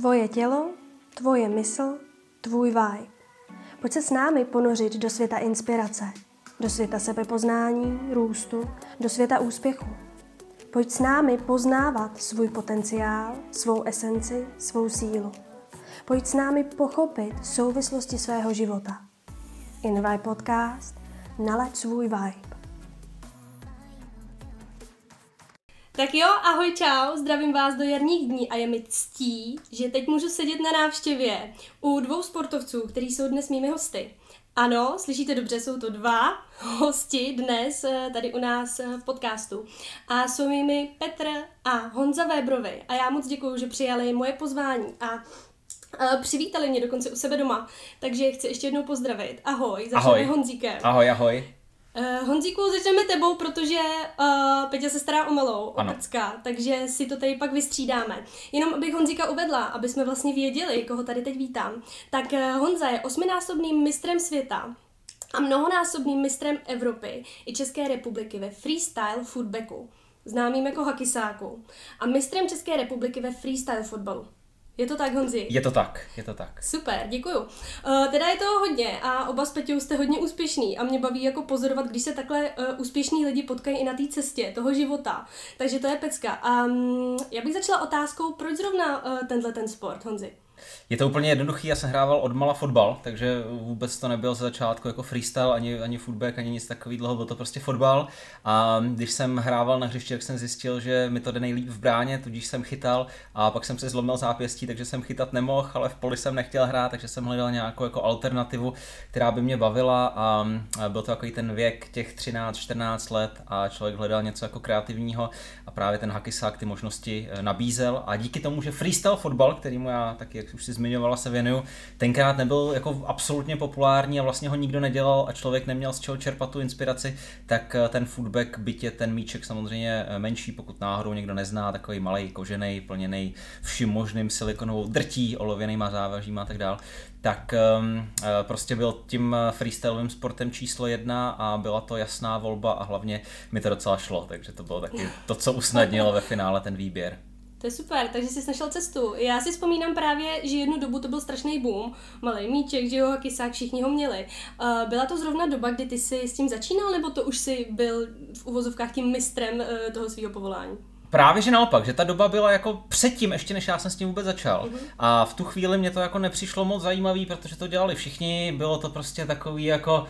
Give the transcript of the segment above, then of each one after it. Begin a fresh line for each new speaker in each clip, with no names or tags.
Tvoje tělo, tvoje mysl, tvůj vibe. Pojď se s námi ponořit do světa inspirace, do světa sebepoznání, růstu, do světa úspěchu. Pojď s námi poznávat svůj potenciál, svou esenci, svou sílu. Pojď s námi pochopit souvislosti svého života. Invite Podcast Nalaď svůj vibe. Tak jo, ahoj, čau, zdravím vás do jarních dní a je mi ctí, že teď můžu sedět na návštěvě u dvou sportovců, kteří jsou dnes mými hosty. Ano, slyšíte dobře, jsou to dva hosti dnes eh, tady u nás eh, v podcastu. A jsou mými Petr a Honza Vébrovi. A já moc děkuji, že přijali moje pozvání a eh, Přivítali mě dokonce u sebe doma, takže chci ještě jednou pozdravit. Ahoj, začneme ahoj. Honzíkem.
Ahoj, ahoj.
Uh, Honzíku, začneme tebou, protože uh, Peťa se stará o malou, o Pecka, takže si to tady pak vystřídáme. Jenom abych Honzíka uvedla, aby jsme vlastně věděli, koho tady teď vítám. Tak uh, Honza je osminásobným mistrem světa, a mnohonásobným mistrem Evropy i České republiky ve freestyle footbacku, známým jako hakisáku, a mistrem České republiky ve freestyle fotbalu. Je to tak, Honzi?
Je to tak, je to tak.
Super, děkuju. Uh, teda je to hodně a oba s Peťou jste hodně úspěšný a mě baví jako pozorovat, když se takhle uh, úspěšní lidi potkají i na té cestě toho života. Takže to je pecka. Um, já bych začala otázkou, proč zrovna uh, tenhle ten sport, Honzi?
Je to úplně jednoduchý, já jsem hrával od mala fotbal, takže vůbec to nebyl ze začátku jako freestyle, ani, ani footback, ani nic takového, byl to prostě fotbal. A když jsem hrával na hřišti, tak jsem zjistil, že mi to jde nejlíp v bráně, tudíž jsem chytal. A pak jsem se zlomil zápěstí, takže jsem chytat nemohl, ale v poli jsem nechtěl hrát, takže jsem hledal nějakou jako alternativu, která by mě bavila. A byl to takový ten věk těch 13-14 let a člověk hledal něco jako kreativního. A právě ten hakisák ty možnosti eh, nabízel. A díky tomu, že freestyle fotbal, kterýmu já taky, jak už si zmiňovala, se věnuju, tenkrát nebyl jako absolutně populární a vlastně ho nikdo nedělal a člověk neměl z čeho čerpat tu inspiraci, tak eh, ten footback, bytě ten míček samozřejmě eh, menší, pokud náhodou někdo nezná, takový malý kožený, plněný vším možným silikonovou drtí, olověnýma závažíma a tak dál, tak um, prostě byl tím freestylovým sportem číslo jedna a byla to jasná volba a hlavně mi to docela šlo, takže to bylo taky to, co usnadnilo ve finále ten výběr.
To je super, takže jsi našel cestu. Já si vzpomínám právě, že jednu dobu to byl strašný boom. Malý míček, že jo, hakisák, všichni ho měli. Uh, byla to zrovna doba, kdy ty jsi s tím začínal, nebo to už si byl v uvozovkách tím mistrem uh, toho svého povolání?
Právě, že naopak, že ta doba byla jako předtím, ještě než já jsem s tím vůbec začal. Mm-hmm. A v tu chvíli mě to jako nepřišlo moc zajímavý, protože to dělali všichni, bylo to prostě takový jako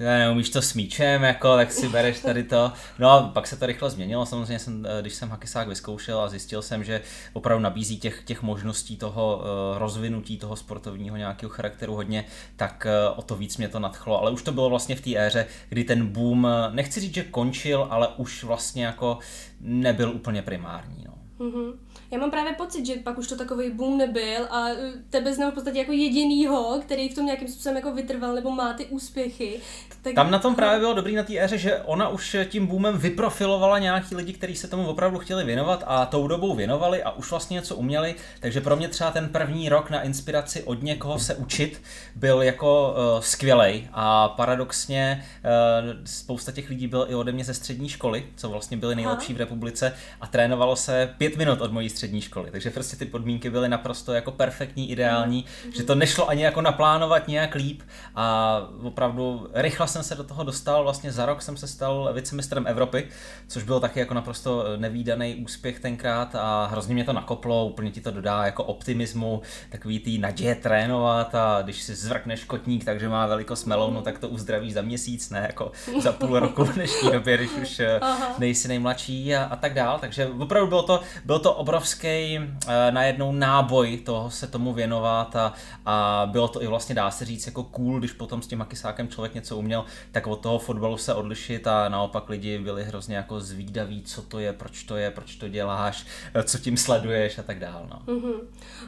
neumíš to s míčem, jako, tak si bereš tady to. No a pak se to rychle změnilo, samozřejmě jsem, eh, když jsem hakisák vyzkoušel a zjistil jsem, že opravdu nabízí těch, těch možností toho uh, rozvinutí toho sportovního nějakého charakteru hodně, tak uh, o to víc mě to nadchlo. Ale už to bylo vlastně v té éře, kdy ten boom, nechci říct, že končil, ale už vlastně jako nebyl úplně primární. No.
Mm-hmm. Já mám právě pocit, že pak už to takový boom nebyl a e, tebe znám v podstatě jako jedinýho, který v tom nějakým způsobem jako vytrval nebo má ty úspěchy.
Tak... Tam na tom právě bylo dobrý na té éře, že ona už tím boomem vyprofilovala nějaký lidi, kteří se tomu opravdu chtěli věnovat a tou dobou věnovali a už vlastně něco uměli, takže pro mě třeba ten první rok na inspiraci od někoho se učit byl jako uh, skvělej a paradoxně uh, spousta těch lidí byl i ode mě ze střední školy, co vlastně byli nejlepší Aha. v republice a trénovalo se pět minut od mojí střední školy. Takže prostě ty podmínky byly naprosto jako perfektní, ideální, mm. že to nešlo ani jako naplánovat nějak líp a opravdu rychle jsem se do toho dostal, vlastně za rok jsem se stal vicemistrem Evropy, což byl taky jako naprosto nevýdaný úspěch tenkrát a hrozně mě to nakoplo, úplně ti to dodá jako optimismu, takový tý naděje trénovat a když si zvrkneš kotník, takže má velikost melounu, tak to uzdravíš za měsíc, ne jako za půl roku v dnešní době, když už eh, nejsi nejmladší a, a tak dál. Takže opravdu bylo to, bylo to obrovský uh, najednou náboj toho se tomu věnovat a, a bylo to i vlastně dá se říct jako cool, když potom s tím makisákem člověk něco uměl, tak od toho fotbalu se odlišit a naopak lidi byli hrozně jako zvídaví, co to je, proč to je, proč to děláš, co tím sleduješ a tak dál. No.
Mm-hmm.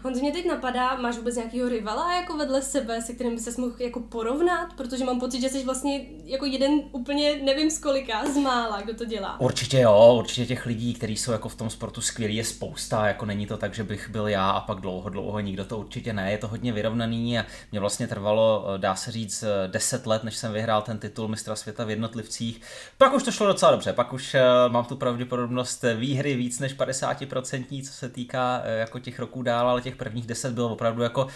Honzo, mě teď napadá, máš vůbec nějakého rivala jako vedle sebe, se kterým by se mohl jako porovnat, protože mám pocit, že jsi vlastně jako jeden úplně nevím z kolika z mála, kdo to dělá.
Určitě jo, určitě těch lidí, kteří jsou jako v tom sportu skvělý je spousta, jako není to tak, že bych byl já a pak dlouho, dlouho nikdo to určitě ne, je to hodně vyrovnaný a mě vlastně trvalo, eh, dá se říct, 10 let, než jsem vyhrál ten titul mistra světa v jednotlivcích. Pak už to šlo docela dobře, pak už mám tu pravděpodobnost výhry víc než 50%, co se týká jako těch roků dál, ale těch prvních 10 bylo opravdu jako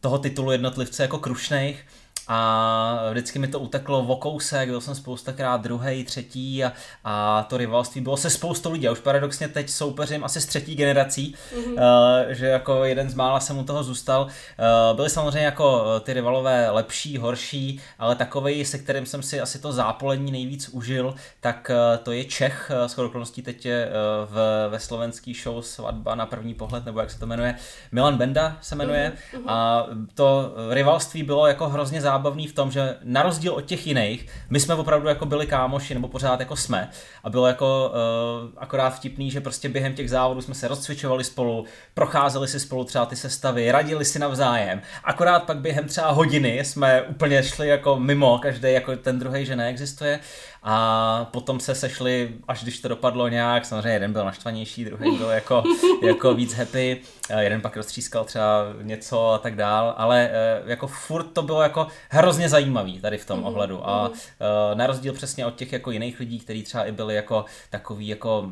toho titulu jednotlivce jako krušných a vždycky mi to uteklo v kousek, byl jsem spoustakrát druhý, třetí a, a to rivalství bylo se spoustou lidí. A už paradoxně teď soupeřím asi s třetí generací, mm-hmm. uh, že jako jeden z mála jsem u toho zůstal. Uh, byly samozřejmě jako eh, ty rivalové lepší, horší, ale takový, se kterým jsem si asi to zápolení nejvíc užil, tak uh, to je Čech, s okolností teď je uh, v, ve slovenský show Svatba na první pohled, nebo jak se to jmenuje, Milan Benda se jmenuje. Mm-hmm. A to rivalství bylo jako hrozně zábavné zábavný v tom, že na rozdíl od těch jiných, my jsme opravdu jako byli kámoši, nebo pořád jako jsme. A bylo jako uh, akorát vtipný, že prostě během těch závodů jsme se rozcvičovali spolu, procházeli si spolu třeba ty sestavy, radili si navzájem. Akorát pak během třeba hodiny jsme úplně šli jako mimo, každý jako ten druhý, že neexistuje a potom se sešli, až když to dopadlo nějak, samozřejmě jeden byl naštvanější, druhý byl jako, jako víc happy, jeden pak roztřískal třeba něco a tak dál, ale eh, jako furt to bylo jako hrozně zajímavý tady v tom mm-hmm. ohledu a mm-hmm. na rozdíl přesně od těch jako jiných lidí, kteří třeba i byli jako takový jako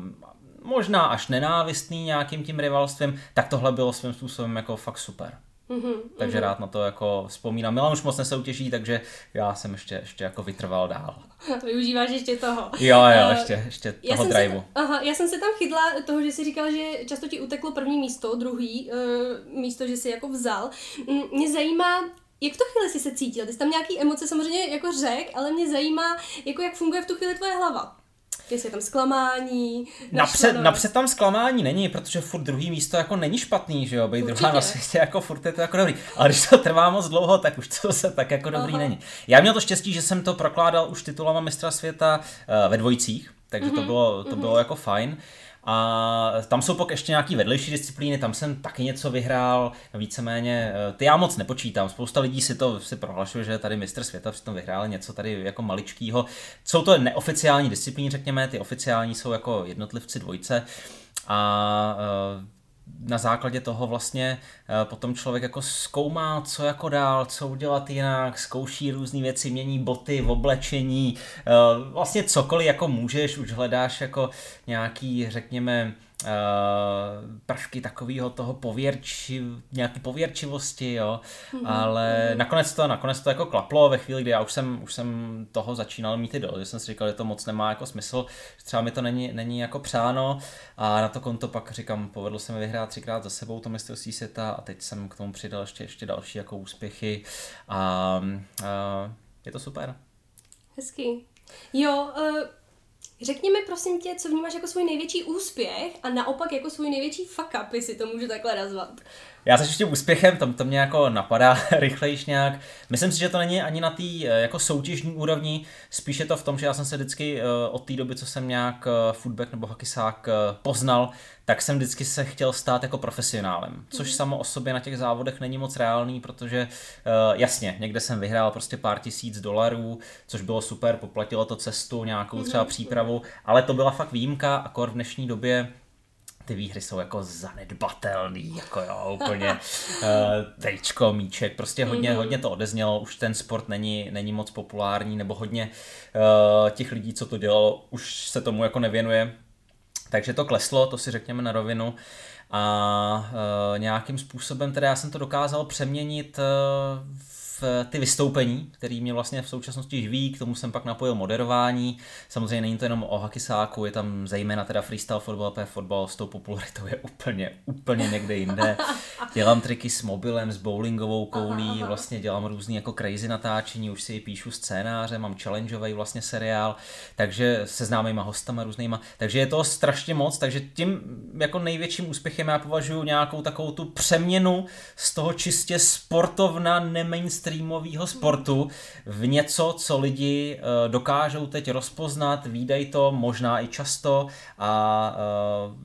možná až nenávistný nějakým tím rivalstvím, tak tohle bylo svým způsobem jako fakt super. Mm-hmm, takže mm-hmm. rád na to jako vzpomínám. Milan už moc nesoutěží, takže já jsem ještě, ještě jako vytrval dál.
Využíváš ještě toho.
Jo, jo, uh, ještě, ještě já toho driveu.
Aha, já jsem se tam chytla toho, že jsi říkal, že často ti uteklo první místo, druhý uh, místo, že jsi jako vzal. Mě zajímá, jak v tu chvíli jsi se cítil? Ty jsi tam nějaký emoce samozřejmě jako řek, ale mě zajímá, jako jak funguje v tu chvíli tvoje hlava. Jestli je tam zklamání.
Napřed, napřed tam zklamání není, protože furt druhý místo jako není špatný, že jo, být druhá na světě jako furt je to jako dobrý. Ale když to trvá moc dlouho, tak už to se tak jako dobrý Aha. není. Já měl to štěstí, že jsem to prokládal už titulama mistra světa uh, ve dvojicích, takže mm-hmm. to bylo, to mm-hmm. bylo jako fajn. A tam jsou pak ještě nějaký vedlejší disciplíny, tam jsem taky něco vyhrál, víceméně, eh, ty já moc nepočítám, spousta lidí si to si prohlašuje, že tady mistr světa přitom vyhrál něco tady jako maličkýho. Jsou to neoficiální disciplíny, řekněme, ty oficiální jsou jako jednotlivci dvojce a eh, na základě toho vlastně eh, potom člověk jako zkoumá, co jako dál, co udělat jinak, zkouší různé věci, mění boty, v oblečení, eh, vlastně cokoliv jako můžeš, už hledáš jako nějaký, řekněme, prvky takového toho pověrči, nějaký pověrčivosti, jo, mm-hmm. ale nakonec to, nakonec to jako klaplo ve chvíli, kdy já už jsem, už jsem toho začínal mít i dost, že jsem si říkal, že to moc nemá jako smysl, že třeba mi to není, není jako přáno a na to konto pak říkám, povedlo se mi vyhrát třikrát za sebou to mistrovství světa a teď jsem k tomu přidal ještě, ještě další jako úspěchy a, a je to super.
Hezký. Jo, uh Řekni mi prosím tě, co vnímáš jako svůj největší úspěch a naopak jako svůj největší fuck up, jestli to můžu takhle nazvat.
Já se tím úspěchem, to, to mě jako napadá rychlejš nějak. Myslím si, že to není ani na té eh, jako soutěžní úrovni, spíše to v tom, že já jsem se vždycky eh, od té doby, co jsem nějak eh, footback nebo hokysák poznal, tak jsem vždycky se chtěl stát jako profesionálem, což mm-hmm. samo o sobě na těch závodech není moc reálný, protože jasně, někde jsem vyhrál prostě pár tisíc dolarů, což bylo super, poplatilo to cestu, nějakou třeba mhm. přípravu, ale to byla fakt výjimka, akor v dnešní době ty výhry jsou jako zanedbatelný, jako jo, úplně uh, tejčko, míček, prostě hodně, mm-hmm. hodně to odeznělo, už ten sport není, není moc populární, nebo hodně uh, těch lidí, co to dělalo, už se tomu jako nevěnuje, takže to kleslo, to si řekněme na rovinu a uh, nějakým způsobem teda já jsem to dokázal přeměnit uh, ty vystoupení, který mě vlastně v současnosti živí, k tomu jsem pak napojil moderování. Samozřejmě není to jenom o hakisáku, je tam zejména teda freestyle fotbal, p fotbal s tou popularitou je úplně, úplně někde jinde. Dělám triky s mobilem, s bowlingovou koulí, vlastně dělám různý jako crazy natáčení, už si píšu scénáře, mám challengeový vlastně seriál, takže se známýma hostama různýma, takže je to strašně moc, takže tím jako největším úspěchem já považuji nějakou takovou tu přeměnu z toho čistě sportovna, nemainstream mainstreamového sportu v něco, co lidi uh, dokážou teď rozpoznat, výdají to možná i často a uh,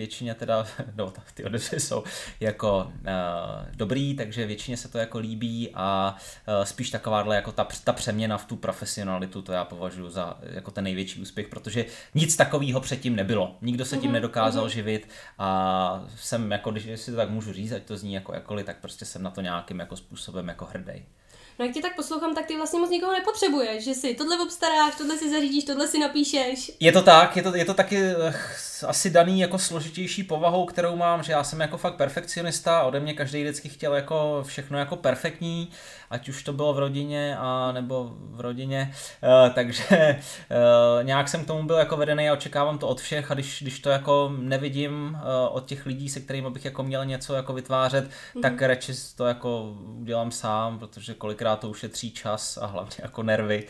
většině teda, no ty odezvy jsou jako uh, dobrý, takže většině se to jako líbí a uh, spíš takováhle jako ta, ta přeměna v tu profesionalitu, to já považuji za jako ten největší úspěch, protože nic takového předtím nebylo. Nikdo se tím mm-hmm. nedokázal mm-hmm. živit a jsem jako, když si to tak můžu říct, ať to zní jako jakkoliv, tak prostě jsem na to nějakým jako způsobem jako hrdý.
No jak tě tak poslouchám, tak ty vlastně moc nikoho nepotřebuješ, že si tohle obstaráš, tohle si zařídíš, tohle si napíšeš.
Je to tak, je to, je to taky eh, asi daný jako složitější povahou, kterou mám, že já jsem jako fakt perfekcionista, ode mě každý vždycky chtěl jako všechno jako perfektní, ať už to bylo v rodině a nebo v rodině, uh, takže uh, nějak jsem k tomu byl jako vedený a očekávám to od všech a když, když to jako nevidím uh, od těch lidí, se kterými bych jako měl něco jako vytvářet, mm-hmm. tak radši to jako udělám sám, protože kolikrát to ušetří čas a hlavně jako nervy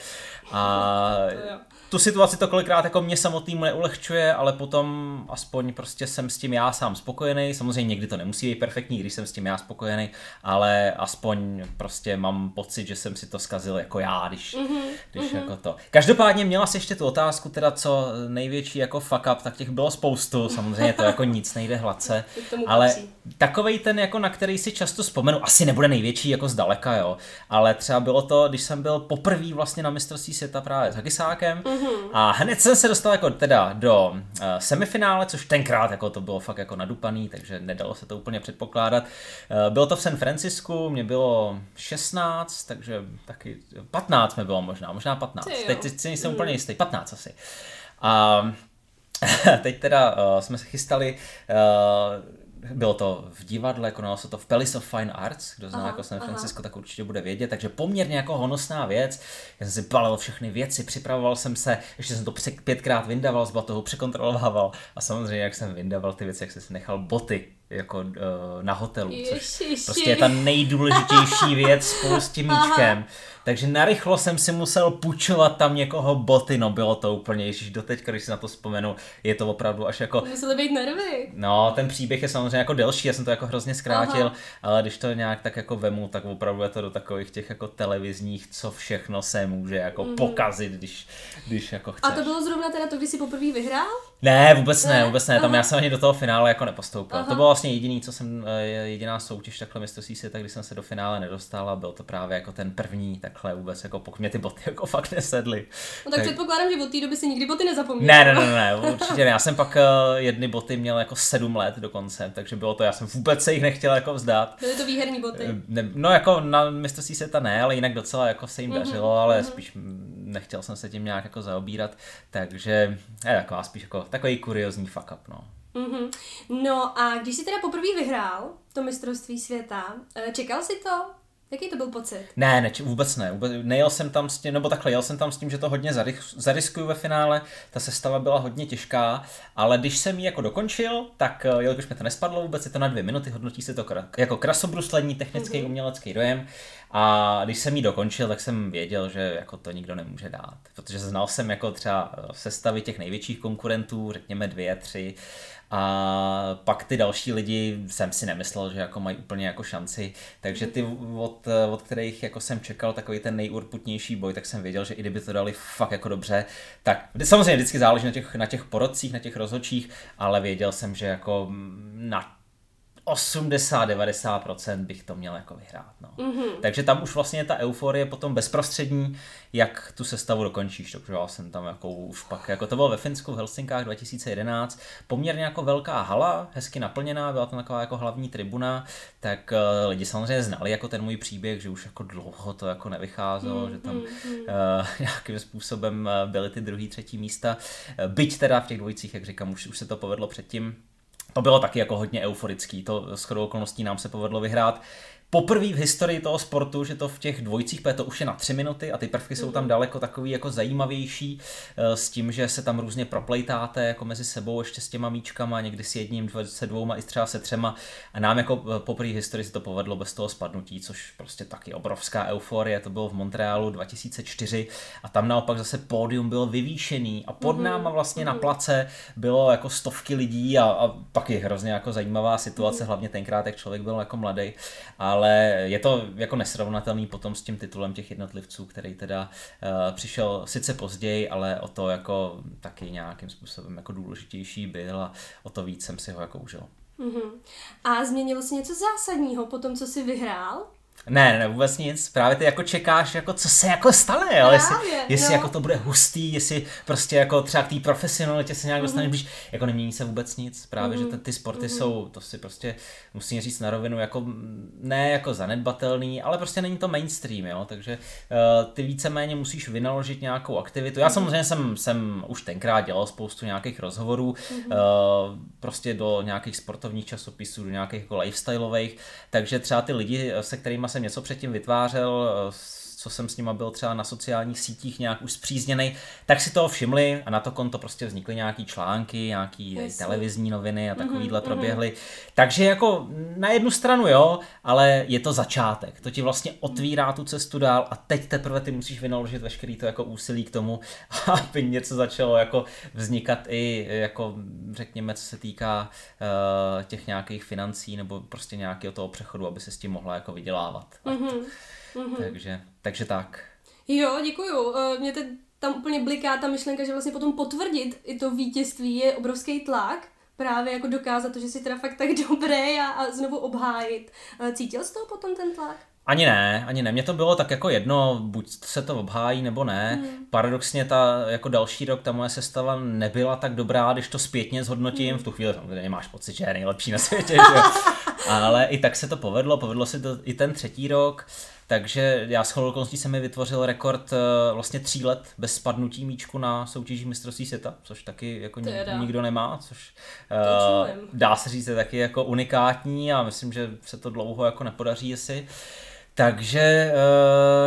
a tu situaci to kolikrát jako mě samotnému neulehčuje, ale potom aspoň prostě jsem s tím já sám spokojený. Samozřejmě někdy to nemusí být perfektní, když jsem s tím já spokojený, ale aspoň prostě mám pocit, že jsem si to zkazil jako já, když, mm-hmm, když mm-hmm. jako to. Každopádně měla si ještě tu otázku, teda co největší jako fuck up, tak těch bylo spoustu, samozřejmě to jako nic nejde hladce, ale takovej ten, jako na který si často vzpomenu, asi nebude největší jako zdaleka, jo, ale třeba bylo to, když jsem byl poprvé vlastně na mistrovství světa právě s Hagisákem, mm-hmm Mm-hmm. A hned jsem se dostal jako teda do uh, semifinále, což tenkrát jako to bylo fakt jako nadupaný, takže nedalo se to úplně předpokládat. Uh, bylo to v San Francisku, mě bylo 16, takže taky 15 mi bylo možná, možná 15. Teď, teď si nejsem mm. úplně jistý, 15 asi. A teď teda uh, jsme se chystali uh, bylo to v divadle, konalo se to v Palace of Fine Arts, kdo zná aha, jako San Francisco, aha. tak určitě bude vědět, takže poměrně jako honosná věc. Já jsem si balil všechny věci, připravoval jsem se, ještě jsem to pětkrát vyndaval z batohu, překontrolovával a samozřejmě jak jsem vyndaval ty věci, jak jsem si nechal boty jako uh, na hotelu, což Ježiši. prostě je ta nejdůležitější věc spolu s tím míčkem. Aha. Takže narychlo jsem si musel půjčovat tam někoho boty, no bylo to úplně, ježiš, doteď, když si na to vzpomenu, je to opravdu až jako...
Musely být nervy.
No, ten příběh je samozřejmě jako delší, já jsem to jako hrozně zkrátil, Aha. ale když to nějak tak jako vemu, tak opravdu je to do takových těch jako televizních, co všechno se může jako mm. pokazit, když, když jako chceš.
A to bylo zrovna teda to, když jsi poprvé vyhrál?
Ne, vůbec ne, vůbec ne, tam já jsem ani do toho finále jako nepostoupil. Aha. To bylo vlastně jediný, co jsem, eh, jediná soutěž takhle mistrovství světa, kdy jsem se do finále nedostal a byl to právě jako ten první takhle vůbec, jako pokud mě ty boty jako fakt nesedly.
No tak, tak... předpokládám, že od té doby si nikdy boty nezapomněl.
Ne, ne, ne, ne, určitě ne. Já jsem pak uh, jedny boty měl jako sedm let dokonce, takže bylo to, já jsem vůbec se jich nechtěl jako vzdát.
Byly to výherní boty? Eh,
ne, no jako na mistrovství světa ne, ale jinak docela jako se jim mm-hmm, dařilo, ale mm-hmm. spíš nechtěl jsem se tím nějak jako zaobírat, takže je taková spíš jako takový kuriozní fuck up, no.
Mm-hmm. No a když jsi teda poprvé vyhrál to mistrovství světa, eh, čekal jsi to? Jaký to byl pocit?
Ne, ne, vůbec ne. Vůbec, nejel jsem tam s tím, nebo takhle, jel jsem tam s tím, že to hodně zariskuju ve finále. Ta sestava byla hodně těžká, ale když jsem ji jako dokončil, tak eh, jelikož mi to nespadlo vůbec, je to na dvě minuty, hodnotí se to jako krasobruslení, technický, mm-hmm. umělecký dojem. A když jsem ji dokončil, tak jsem věděl, že jako to nikdo nemůže dát. Protože znal jsem jako třeba eh, sestavy těch největších konkurentů, řekněme dvě, tři, a pak ty další lidi jsem si nemyslel, že jako mají úplně jako šanci, takže ty od, od kterých jako jsem čekal takový ten nejurputnější boj, tak jsem věděl, že i kdyby to dali fakt jako dobře, tak samozřejmě vždycky záleží na těch, na těch porodcích, na těch rozhodčích, ale věděl jsem, že jako na 80-90% bych to měl jako vyhrát. No. Mm-hmm. Takže tam už vlastně ta euforie potom bezprostřední, jak tu sestavu dokončíš. Takže já jsem tam jako už pak, jako to bylo ve Finsku v Helsinkách 2011, poměrně jako velká hala, hezky naplněná, byla tam taková jako hlavní tribuna, tak uh, lidi samozřejmě znali jako ten můj příběh, že už jako dlouho to jako nevycházelo, mm, že tam uh, nějakým způsobem byly ty druhý, třetí místa. Byť teda v těch dvojicích, jak říkám, už, už se to povedlo předtím, to bylo taky jako hodně euforický, to s chodou okolností nám se povedlo vyhrát poprvé v historii toho sportu, že to v těch dvojicích, to už je na tři minuty a ty prvky jsou tam mhm. daleko takový jako zajímavější eh, s tím, že se tam různě proplejtáte jako mezi sebou ještě s těma míčkama, někdy s jedním, se dvouma i třeba se třema a nám jako eh, poprvé v historii se to povedlo bez toho spadnutí, což prostě taky obrovská euforie, to bylo v Montrealu 2004 a tam naopak zase pódium bylo vyvýšený a pod mm-hmm. náma vlastně mm-hmm. na mhm. place bylo jako stovky lidí a, a pak je hrozně jako zajímavá situace, mm-hmm. hlavně tenkrát, jak člověk byl jako mladý, ale ale je to jako nesrovnatelný potom s tím titulem těch jednotlivců, který teda uh, přišel sice později, ale o to jako taky nějakým způsobem jako důležitější byl a o to víc jsem si ho jako užil.
Mm-hmm. A změnilo se něco zásadního po tom, co jsi vyhrál?
Ne, ne, vůbec nic. Právě ty jako čekáš, jako co se jako stane, jo? jestli, jestli no. jako to bude hustý, jestli prostě jako třeba k té profesionalitě se nějak dostaneš mm-hmm. blíž, jako nemění se vůbec nic. Právě, mm-hmm. že ty, ty sporty mm-hmm. jsou, to si prostě musím říct na rovinu, jako ne jako zanedbatelný, ale prostě není to mainstream, jo? takže uh, ty víceméně musíš vynaložit nějakou aktivitu. Já mm-hmm. samozřejmě jsem, jsem už tenkrát dělal spoustu nějakých rozhovorů, mm-hmm. uh, prostě do nějakých sportovních časopisů, do nějakých jako lifestyleových, takže třeba ty lidi, se kterými jsem něco předtím vytvářel, eh, co jsem s nima byl třeba na sociálních sítích nějak už zpřízněný, tak si toho všimli a na to konto prostě vznikly nějaký články, nějaký Jasně. televizní noviny a takovýhle mm-hmm, proběhly. Takže jako na jednu stranu jo, ale je to začátek. To ti vlastně otvírá tu cestu dál a teď teprve ty musíš vynaložit veškerý to jako úsilí k tomu, aby něco začalo jako vznikat i jako řekněme, co se týká uh, těch nějakých financí nebo prostě nějakého toho přechodu, aby se s tím mohla jako vydělávat. Mm-hmm. Mm-hmm. Takže, takže tak.
Jo, děkuju. Eh, mě teď tam úplně bliká ta myšlenka, že vlastně potom potvrdit i to vítězství je obrovský tlak, právě jako dokázat to, že jsi teda fakt tak dobrý a, a znovu obhájit. Eh, cítil jsi toho potom ten tlak?
Ani ne, ani ne. Mně to bylo tak jako jedno, buď se to obhájí nebo ne. Hmm. Paradoxně ta jako další rok ta moje sestava nebyla tak dobrá, když to zpětně zhodnotím. Hmm. V tu chvíli samozřejmě máš pocit, že je nejlepší na světě. že? Ale i tak se to povedlo, povedlo se to i ten třetí rok. Takže já s okolností jsem mi vytvořil rekord eh, vlastně tří let bez spadnutí míčku na soutěží mistrovství světa, což taky jako nikdo nemá, což uh, dá se říct je taky jako unikátní a myslím, že se to dlouho jako nepodaří asi. Takže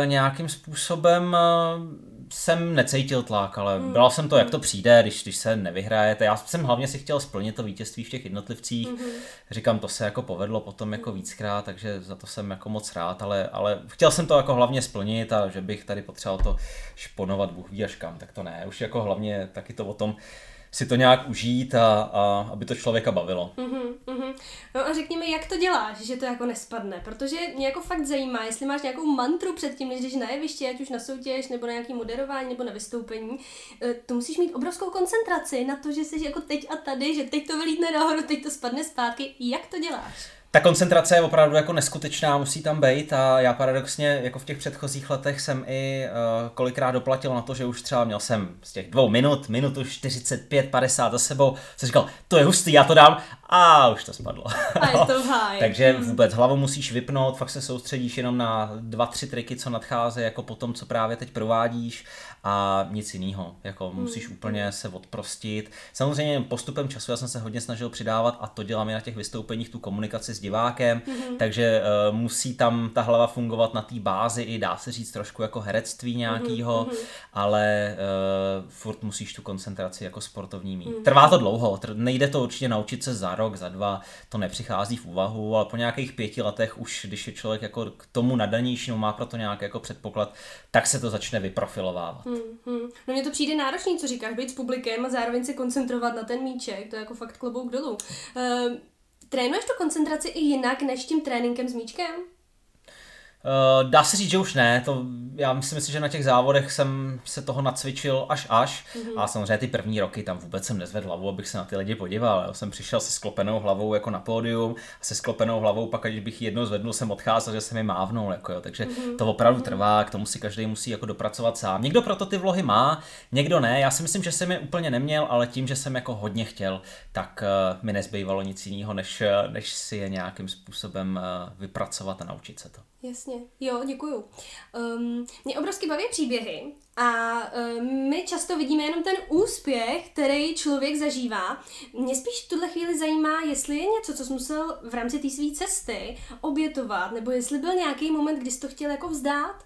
uh, nějakým způsobem uh, jsem necítil tlak, ale mm. bral jsem to, jak to přijde, když, když se nevyhrajete. Já jsem hlavně si chtěl splnit to vítězství v těch jednotlivcích. Mm-hmm. Říkám, to se jako povedlo potom jako víckrát, takže za to jsem jako moc rád, ale, ale chtěl jsem to jako hlavně splnit a že bych tady potřeboval to šponovat Bůh ví až kam, tak to ne. Už jako hlavně taky to o tom, si to nějak užít a, a aby to člověka bavilo.
Uh-huh. No a řekni mi, jak to děláš, že to jako nespadne, protože mě jako fakt zajímá, jestli máš nějakou mantru předtím, než jdeš na jeviště, ať už na soutěž, nebo na nějaký moderování, nebo na vystoupení, eh, to musíš mít obrovskou koncentraci na to, že jsi jako teď a tady, že teď to vylítne nahoru, teď to spadne zpátky. Jak to děláš?
Ta koncentrace je opravdu jako neskutečná, musí tam být a já paradoxně jako v těch předchozích letech jsem i uh, kolikrát doplatil na to, že už třeba měl jsem z těch dvou minut, minutu 45, 50 za sebou, jsem říkal, to je hustý, já to dám a už to spadlo.
A je to háj.
Takže hmm. vůbec hlavu musíš vypnout, fakt se soustředíš jenom na dva, tři triky, co nadcházejí, jako po tom, co právě teď provádíš a nic jiného. Jako hmm. musíš úplně se odprostit. Samozřejmě postupem času já jsem se hodně snažil přidávat a to dělám i na těch vystoupeních, tu komunikaci s divákem, hmm. takže uh, musí tam ta hlava fungovat na té bázi i dá se říct trošku jako herectví nějakýho, hmm. ale uh, furt musíš tu koncentraci jako sportovní mít. Hmm. Trvá to dlouho, tr- nejde to určitě naučit se za rok, za dva, to nepřichází v úvahu, ale po nějakých pěti letech už, když je člověk jako k tomu nadanější, má pro to nějaký jako předpoklad, tak se to začne vyprofilovávat. Hmm.
Hmm, hmm. No mně to přijde náročný, co říkáš, být s publikem a zároveň se koncentrovat na ten míček, to je jako fakt klobouk dolů. Uh, trénuješ tu koncentraci i jinak než tím tréninkem s míčkem?
Uh, dá se říct, že už ne. To, já si myslím, že na těch závodech jsem se toho nacvičil až až. Mm-hmm. A samozřejmě ty první roky tam vůbec jsem nezvedl hlavu, abych se na ty lidi podíval. Já jsem přišel se sklopenou hlavou jako na pódium a se sklopenou hlavou pak, když bych jednou zvednul, jsem odcházel, že se mi mávnul. Jako jo. Takže mm-hmm. to opravdu trvá, k tomu si každý musí jako dopracovat sám. Někdo proto ty vlohy má, někdo ne. Já si myslím, že jsem je úplně neměl, ale tím, že jsem jako hodně chtěl, tak uh, mi nezbývalo nic jiného, než, než si je nějakým způsobem uh, vypracovat a naučit se to.
Jasně, jo, děkuju. Um, mě obrovsky baví příběhy a um, my často vidíme jenom ten úspěch, který člověk zažívá. Mě spíš v tuhle chvíli zajímá, jestli je něco, co jsi musel v rámci té své cesty obětovat, nebo jestli byl nějaký moment, kdy jsi to chtěl jako vzdát.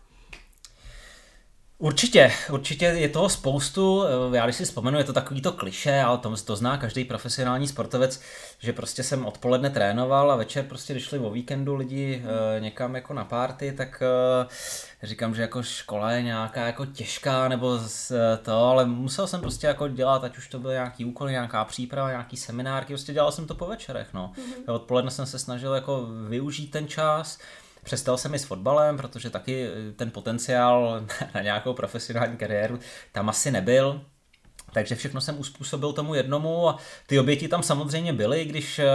Určitě, určitě je toho spoustu, já když si vzpomenu, je to takový to kliše, ale to, to zná každý profesionální sportovec, že prostě jsem odpoledne trénoval a večer prostě, když šli o víkendu lidi e, někam jako na párty, tak e, říkám, že jako škola je nějaká jako těžká nebo z, to, ale musel jsem prostě jako dělat, ať už to byl nějaký úkol, nějaká příprava, nějaký seminárky, prostě dělal jsem to po večerech, no. Mm-hmm. Odpoledne jsem se snažil jako využít ten čas, přestal jsem i s fotbalem, protože taky ten potenciál na nějakou profesionální kariéru tam asi nebyl. Takže všechno jsem uspůsobil tomu jednomu a ty oběti tam samozřejmě byly, když eh,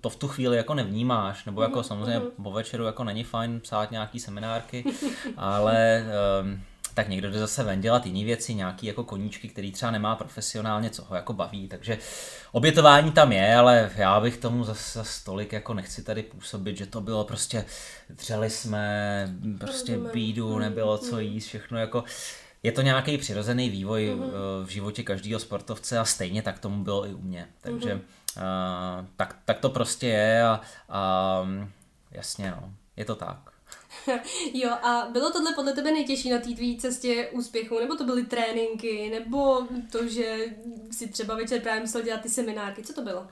to v tu chvíli jako nevnímáš, nebo jako mm-hmm. samozřejmě mhm. po večeru jako není fajn psát nějaký seminárky, ale um, tak někdo jde zase ven dělat jiné věci, nějaký jako koníčky, který třeba nemá profesionálně, co ho jako baví, takže obětování tam je, ale já bych tomu zase za stolik jako nechci tady působit, že to bylo prostě, dřeli jsme, prostě bídu, nebylo co jíst, všechno jako je to nějaký přirozený vývoj mm-hmm. v životě každého sportovce a stejně tak tomu bylo i u mě. Takže mm-hmm. uh, tak, tak to prostě je a, a jasně no, je to tak.
jo, a bylo tohle podle tebe nejtěžší na té tvý cestě úspěchu? Nebo to byly tréninky? Nebo to, že si třeba večer právě musel dělat ty seminárky? Co to bylo?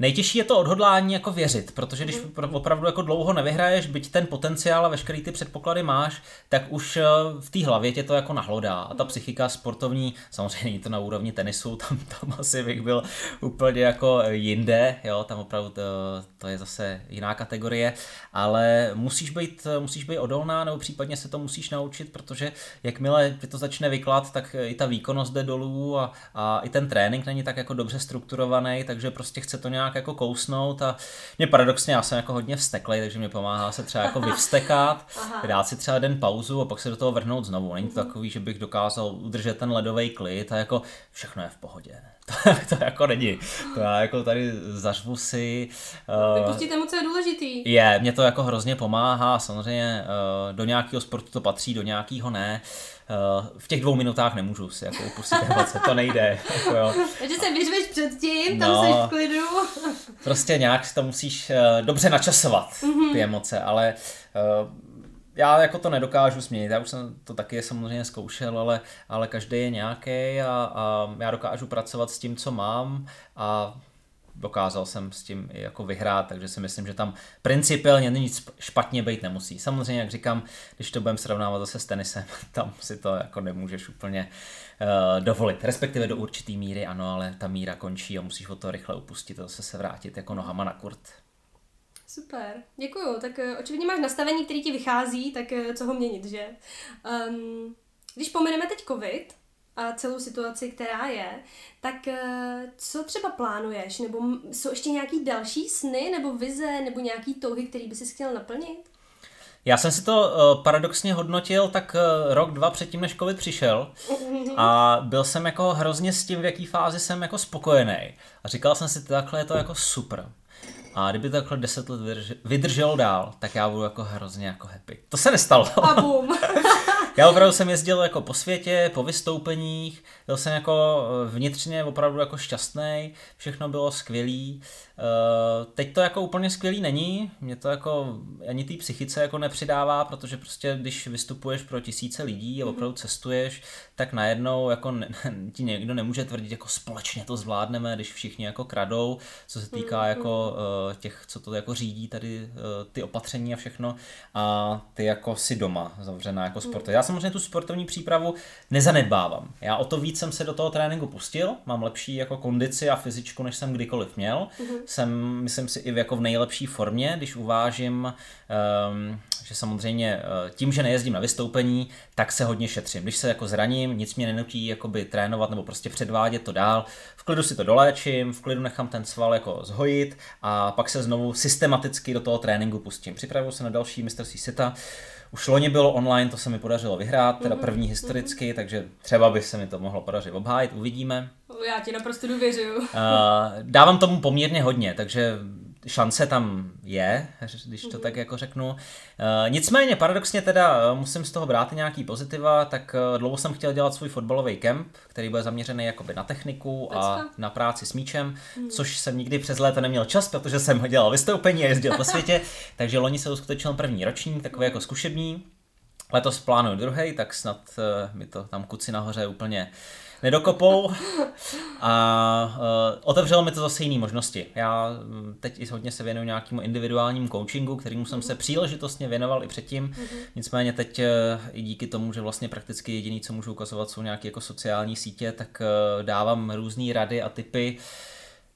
Nejtěžší je to odhodlání jako věřit, protože když mhm. opravdu jako dlouho nevyhraješ, byť ten potenciál a veškerý ty předpoklady máš, tak už eh, v té hlavě tě to jako nahlodá. A ta mhm. psychika sportovní, samozřejmě není to na úrovni tenisu, tam, tam asi bych byl úplně jako jinde, jo, tam opravdu to, to je zase jiná kategorie, ale musíš být, musíš být odolná, nebo případně se to musíš naučit, protože jakmile tě to začne vyklad, tak i ta výkonnost jde dolů a, a i ten trénink není tak jako dobře strukturovaný, takže prostě chce to nějak nějak jako kousnout a mě paradoxně, já jsem jako hodně vsteklej, takže mě pomáhá se třeba jako vyvstekat, dát si třeba den pauzu a pak se do toho vrhnout znovu. Není to mhm. takový, že bych dokázal udržet ten ledový klid a jako všechno je v pohodě. To, to jako není. To já jako tady zařvu si.
Uh, Vypustíte mu, co je důležitý.
Je, mě to jako hrozně pomáhá, samozřejmě uh, do nějakého sportu to patří, do nějakého ne. Uh, v těch dvou minutách nemůžu si jako upustit emoce, to nejde. Jako jo.
Takže se vyřveš předtím, tam no, jsi v klidu.
prostě nějak si to musíš dobře načasovat, mm-hmm. ty emoce, ale já jako to nedokážu změnit, já už jsem to taky samozřejmě zkoušel, ale, ale každý je nějaký a, a já dokážu pracovat s tím, co mám a dokázal jsem s tím i jako vyhrát, takže si myslím, že tam principiálně nic špatně být nemusí. Samozřejmě, jak říkám, když to budeme srovnávat zase s tenisem, tam si to jako nemůžeš úplně uh, dovolit. Respektive do určitý míry ano, ale ta míra končí a musíš o to rychle upustit a zase se vrátit jako nohama na kurt.
Super, děkuju. Tak uh, očividně máš nastavení, který ti vychází, tak uh, co ho měnit, že? Um, když pomeneme teď covid, a celou situaci, která je, tak co třeba plánuješ? Nebo jsou ještě nějaký další sny, nebo vize, nebo nějaký touhy, který by si chtěl naplnit?
Já jsem si to paradoxně hodnotil tak rok, dva předtím, než covid přišel a byl jsem jako hrozně s tím, v jaký fázi jsem jako spokojený. A říkal jsem si, takhle je to jako super. A kdyby takhle 10 let vydržel, vydržel dál, tak já budu jako hrozně jako happy. To se nestalo.
A boom.
já opravdu jsem jezdil jako po světě, po vystoupeních, byl jsem jako eh, vnitřně opravdu jako šťastný, všechno bylo skvělý. Eh, teď to jako úplně skvělý není, mě to jako ani té psychice jako nepřidává, protože prostě když vystupuješ pro tisíce lidí a mhm. opravdu cestuješ, tak najednou jako ne, ti někdo nemůže tvrdit jako společně to zvládneme, když všichni jako kradou, co se týká mhm. jako uh, těch, co to jako řídí tady ty opatření a všechno a ty jako si doma zavřená jako sport. Mhm. Já samozřejmě tu sportovní přípravu nezanedbávám. Já o to víc jsem se do toho tréninku pustil, mám lepší jako kondici a fyzičku, než jsem kdykoliv měl. Mm-hmm jsem, myslím si, i v jako v nejlepší formě, když uvážím, um, že samozřejmě uh, tím, že nejezdím na vystoupení, tak se hodně šetřím. Když se jako zraním, nic mě nenutí jakoby trénovat nebo prostě předvádět to dál, v klidu si to doléčím, v klidu nechám ten sval jako zhojit a pak se znovu systematicky do toho tréninku pustím. Připravuju se na další mistrovství světa, už loni bylo online, to se mi podařilo vyhrát, teda mhm, první historicky, mm-hmm. takže třeba by se mi to mohlo podařit obhájit, uvidíme.
Já ti naprosto důvěřuju. uh,
dávám tomu poměrně hodně, takže šance tam je, když to tak jako řeknu. Eh, nicméně, paradoxně teda, eh, musím z toho brát nějaký pozitiva, tak eh, dlouho jsem chtěl dělat svůj fotbalový kemp, který bude zaměřený jakoby na techniku a na práci s míčem, hmm. což jsem nikdy přes léto neměl čas, protože jsem dělal vystoupení a jezdil po světě, takže loni se uskutečnil první ročník, takový jako zkušební. Letos plánuju druhý, tak snad mi to tam kuci nahoře úplně uh, nedokopou a uh, otevřelo mi to zase jiné možnosti. Já mm, teď i hodně se věnuju nějakému individuálnímu coachingu, kterýmu jsem se příležitostně věnoval i předtím. Mm-hmm. Nicméně teď uh, i díky tomu, že vlastně prakticky jediný, co můžu ukazovat, jsou nějaké jako sociální sítě, tak uh, dávám různé rady a typy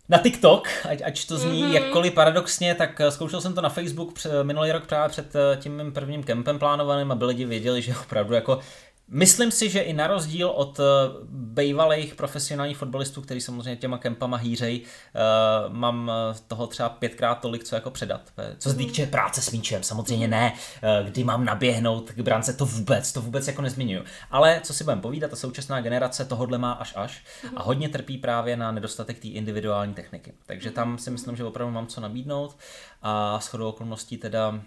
na TikTok, ať, ať to zní mm-hmm. jakkoliv paradoxně, tak eh, zkoušel jsem to na Facebook před, minulý rok právě před tím mým prvním kempem plánovaným, aby lidi věděli, že opravdu jako Myslím si, že i na rozdíl od uh, bývalých profesionálních fotbalistů, kteří samozřejmě těma kempama hýřej, uh, mám eh, toho třeba pětkrát tolik, co jako předat. Co se týče práce s míčem, samozřejmě ne, uh, kdy mám naběhnout k brance, to vůbec, to vůbec jako nezmiňuju. Ale co si budeme povídat, ta současná generace tohodle má až až a hodně trpí právě na nedostatek té individuální techniky. Takže tam si myslím, že opravdu mám co nabídnout a shodou okolností teda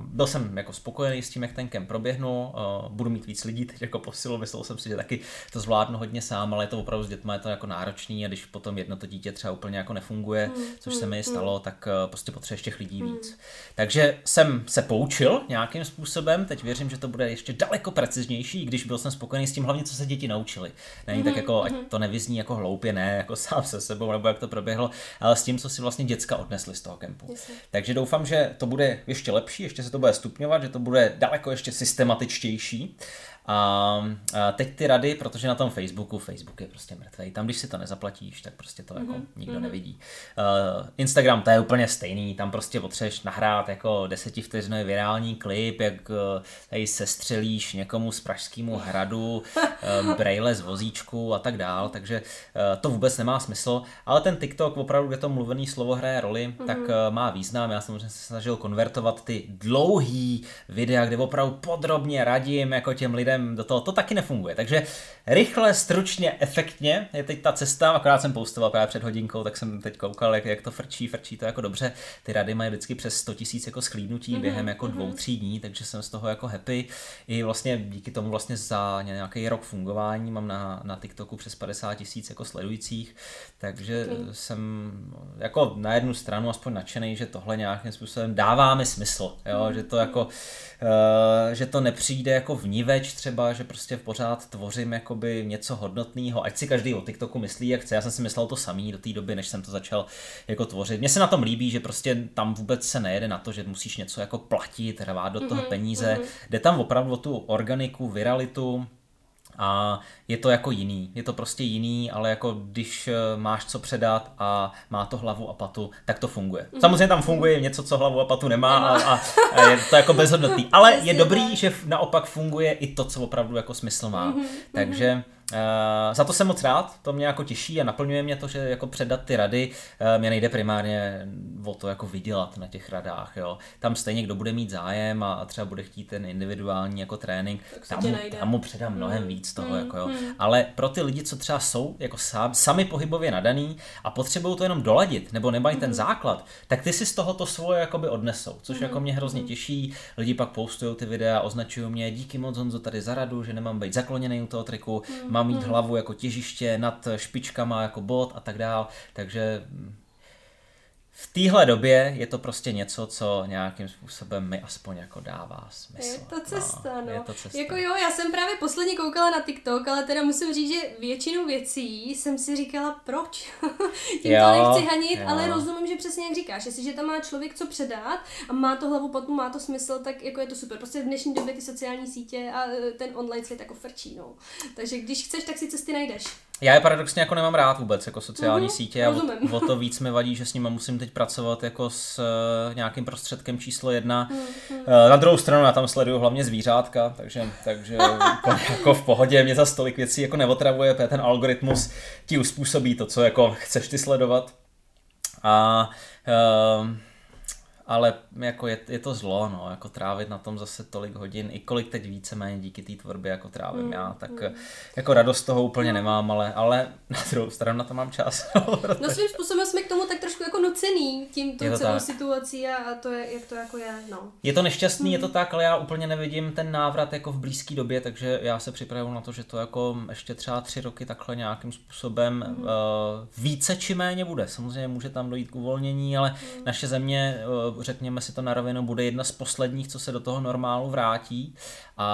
byl jsem jako spokojený s tím, jak ten kemp proběhnul, budu mít víc lidí teď jako posilu, myslel jsem si, že taky to zvládnu hodně sám, ale je to opravdu s dětmi je to jako náročný a když potom jedno to dítě třeba úplně jako nefunguje, mm, což se mi mm, stalo, tak eh, prostě potřebuješ těch lidí mm. víc. Takže jsem se poučil nějakým způsobem, teď věřím, že to bude ještě daleko preciznější, když byl jsem spokojený s tím hlavně, co se děti naučili. Není mm, tak jako, ať to nevyzní jako hloupě, ne, jako sám se sebou, nebo jak to proběhlo, ale s tím, co si vlastně děcka odnesli z toho kempu. Takže doufám, že to bude ještě lepší, ještě se to bude stupňovat, že to bude daleko ještě systematičtější. A, a teď ty rady, protože na tom Facebooku, Facebook je prostě mrtvý. Tam, když si to nezaplatíš, tak prostě to jako mm-hmm. nikdo mm-hmm. nevidí. Uh, Instagram to je úplně stejný, tam prostě potřebuješ nahrát jako desetivteřinový virální klip, jak uh, tady sestřelíš někomu z Pražskému hradu, uh, brejle z vozíčku a tak dál, takže uh, to vůbec nemá smysl, ale ten TikTok opravdu, kde to mluvený slovo hraje roli, mm-hmm. tak uh, má význam. Já jsem se snažil konvertovat ty dlouhý videa, kde opravdu podrobně radím jako těm lidem lidem do toho, to taky nefunguje. Takže rychle, stručně, efektně je teď ta cesta, akorát jsem postoval právě před hodinkou, tak jsem teď koukal, jak, jak to frčí, frčí to jako dobře. Ty rady mají vždycky přes 100 tisíc jako schlídnutí mm-hmm, během jako mm-hmm. dvou, tří dní, takže jsem z toho jako happy. I vlastně díky tomu vlastně za nějaký rok fungování mám na, na TikToku přes 50 tisíc jako sledujících, takže okay. jsem jako na jednu stranu aspoň nadšený, že tohle nějakým způsobem dává mi smysl, jo? Mm-hmm. že to jako, uh, že to nepřijde jako vníveč třeba, že prostě pořád tvořím jakoby něco hodnotného, ať si každý o TikToku myslí, jak chce. Já jsem si myslel to samý do té doby, než jsem to začal jako tvořit. Mně se na tom líbí, že prostě tam vůbec se nejede na to, že musíš něco jako platit, rvát do toho mm-hmm, peníze. Mm-hmm. Jde tam opravdu o tu organiku, viralitu, a je to jako jiný, je to prostě jiný, ale jako když eh, máš co předat a má to hlavu a patu, tak to funguje. Mhm. Samozřejmě tam funguje něco, co hlavu a patu nemá. A, a je to jako bezhodnotný. Ale je dobrý, že naopak funguje i to, co opravdu jako smysl má. Mhm, Takže Uh, za to jsem moc rád, to mě jako těší a naplňuje mě to, že jako předat ty rady, uh, mě nejde primárně o to jako vydělat na těch radách, jo. Tam stejně kdo bude mít zájem a, a třeba bude chtít ten individuální jako trénink, tam mu, tam mu předám mnohem mm. víc toho, mm. jako jo. Mm. Ale pro ty lidi, co třeba jsou jako sám, sami pohybově nadaný a potřebují to jenom doladit, nebo nemají mm. ten základ, tak ty si z toho to svoje jakoby odnesou, což mm. jako mě hrozně mm. těší. Lidi pak postují ty videa, označují mě, díky moc Honzo tady za radu, že nemám být zakloněný u toho triku, mm má mít hmm. hlavu jako těžiště nad špičkama jako bod a tak dál. Takže v téhle době je to prostě něco, co nějakým způsobem mi aspoň jako dává smysl.
Je to cesta, no.
no. Je to cesta.
Jako jo, já jsem právě posledně koukala na TikTok, ale teda musím říct, že většinu věcí jsem si říkala, proč? Tím jo, to nechci hanit, jo. ale rozumím, že přesně jak říkáš, jestliže tam má člověk co předat a má to hlavu potom, má to smysl, tak jako je to super. Prostě v dnešní době ty sociální sítě a e, ten online svět jako frčí, no. Takže když chceš, tak si cesty najdeš.
Já je paradoxně jako nemám rád vůbec, jako sociální mm-hmm, sítě a o, o to víc mi vadí, že s nimi musím teď pracovat jako s uh, nějakým prostředkem číslo jedna. Mm-hmm. Uh, na druhou stranu já tam sleduju hlavně zvířátka, takže, takže jako v pohodě mě za stolik věcí jako neotravuje, ten algoritmus ti uspůsobí to, co jako chceš ty sledovat. A uh, ale jako je, je to zlo, no, jako trávit na tom zase tolik hodin, i kolik teď víceméně díky té tvorbě jako trávím mm, já, tak mm. jako radost toho úplně no. nemám, ale, ale na druhou stranu na to mám čas.
no svým způsobem jsme k tomu tak trošku jako nucený tím tou celou tak. situací a to je, jak to jako je, no.
Je to nešťastný, mm. je to tak, ale já úplně nevidím ten návrat jako v blízké době, takže já se připravuju na to, že to jako ještě třeba tři roky takhle nějakým způsobem mm. uh, více či méně bude. Samozřejmě může tam dojít k uvolnění, ale mm. naše země uh, řekněme si to na rovinu, bude jedna z posledních, co se do toho normálu vrátí. A,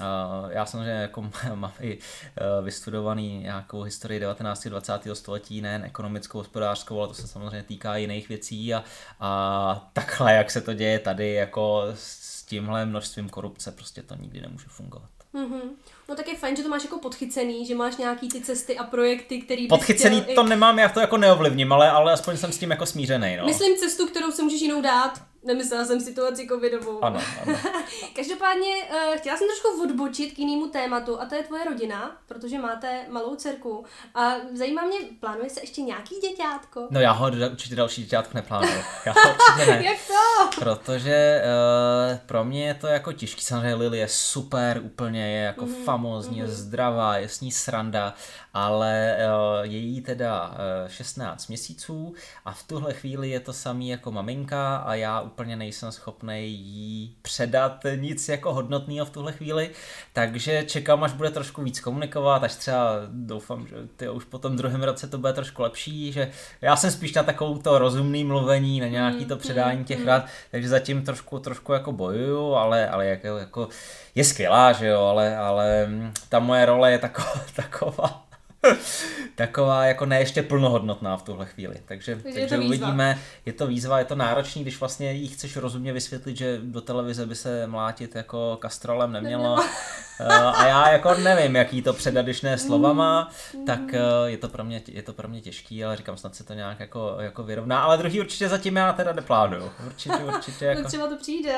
a já samozřejmě jako mám i e, vystudovaný nějakou historii 19. 20. století, nejen ekonomickou, hospodářskou, ale to se samozřejmě týká jiných věcí a, a takhle, jak se to děje tady, jako s tímhle množstvím korupce, prostě to nikdy nemůže fungovat.
Mm-hmm. No tak je fajn, že to máš jako podchycený, že máš nějaký ty cesty a projekty, který
Podchycený chtěl, to i... nemám, já to jako neovlivním, ale, ale aspoň jsem s tím jako smířený. No.
Myslím cestu, kterou si můžeš jinou dát. Nemyslela jsem situaci covidovou.
Ano, ano.
Každopádně uh, chtěla jsem trošku odbočit k jinému tématu a to je tvoje rodina, protože máte malou dcerku. A zajímá mě, plánuje se ještě nějaký děťátko?
No já ho určitě další děťátko neplánuju. Já ho určitě ne.
Jak to?
Protože uh, pro mě je to jako těžký. Samozřejmě Lily je super, úplně je jako mm-hmm, famózní, mm-hmm. zdravá, je s ní sranda, ale uh, je jí teda uh, 16 měsíců a v tuhle chvíli je to samý jako maminka a já úplně nejsem schopný jí předat nic jako hodnotného v tuhle chvíli, takže čekám, až bude trošku víc komunikovat, až třeba doufám, že ty už po tom druhém roce to bude trošku lepší, že já jsem spíš na takovou to rozumný mluvení, na nějaký to mm, předání těch mm, rad, takže zatím trošku, trošku jako bojuju, ale, ale jako, jako je skvělá, že jo, ale, ale ta moje role je taková, taková taková jako ne ještě plnohodnotná v tuhle chvíli. Takže, takže, takže je uvidíme, je to výzva, je to náročný, když vlastně jí chceš rozumně vysvětlit, že do televize by se mlátit jako kastrolem nemělo. Eh, a já jako nevím, jaký to předat, když ne slovama, mm. tak eh, je to pro mě, je to pro mě těžký, ale říkám, snad se to nějak jako, jako vyrovná. Ale druhý určitě zatím já teda neplánuju. Určitě, určitě.
Jako... No třeba to přijde.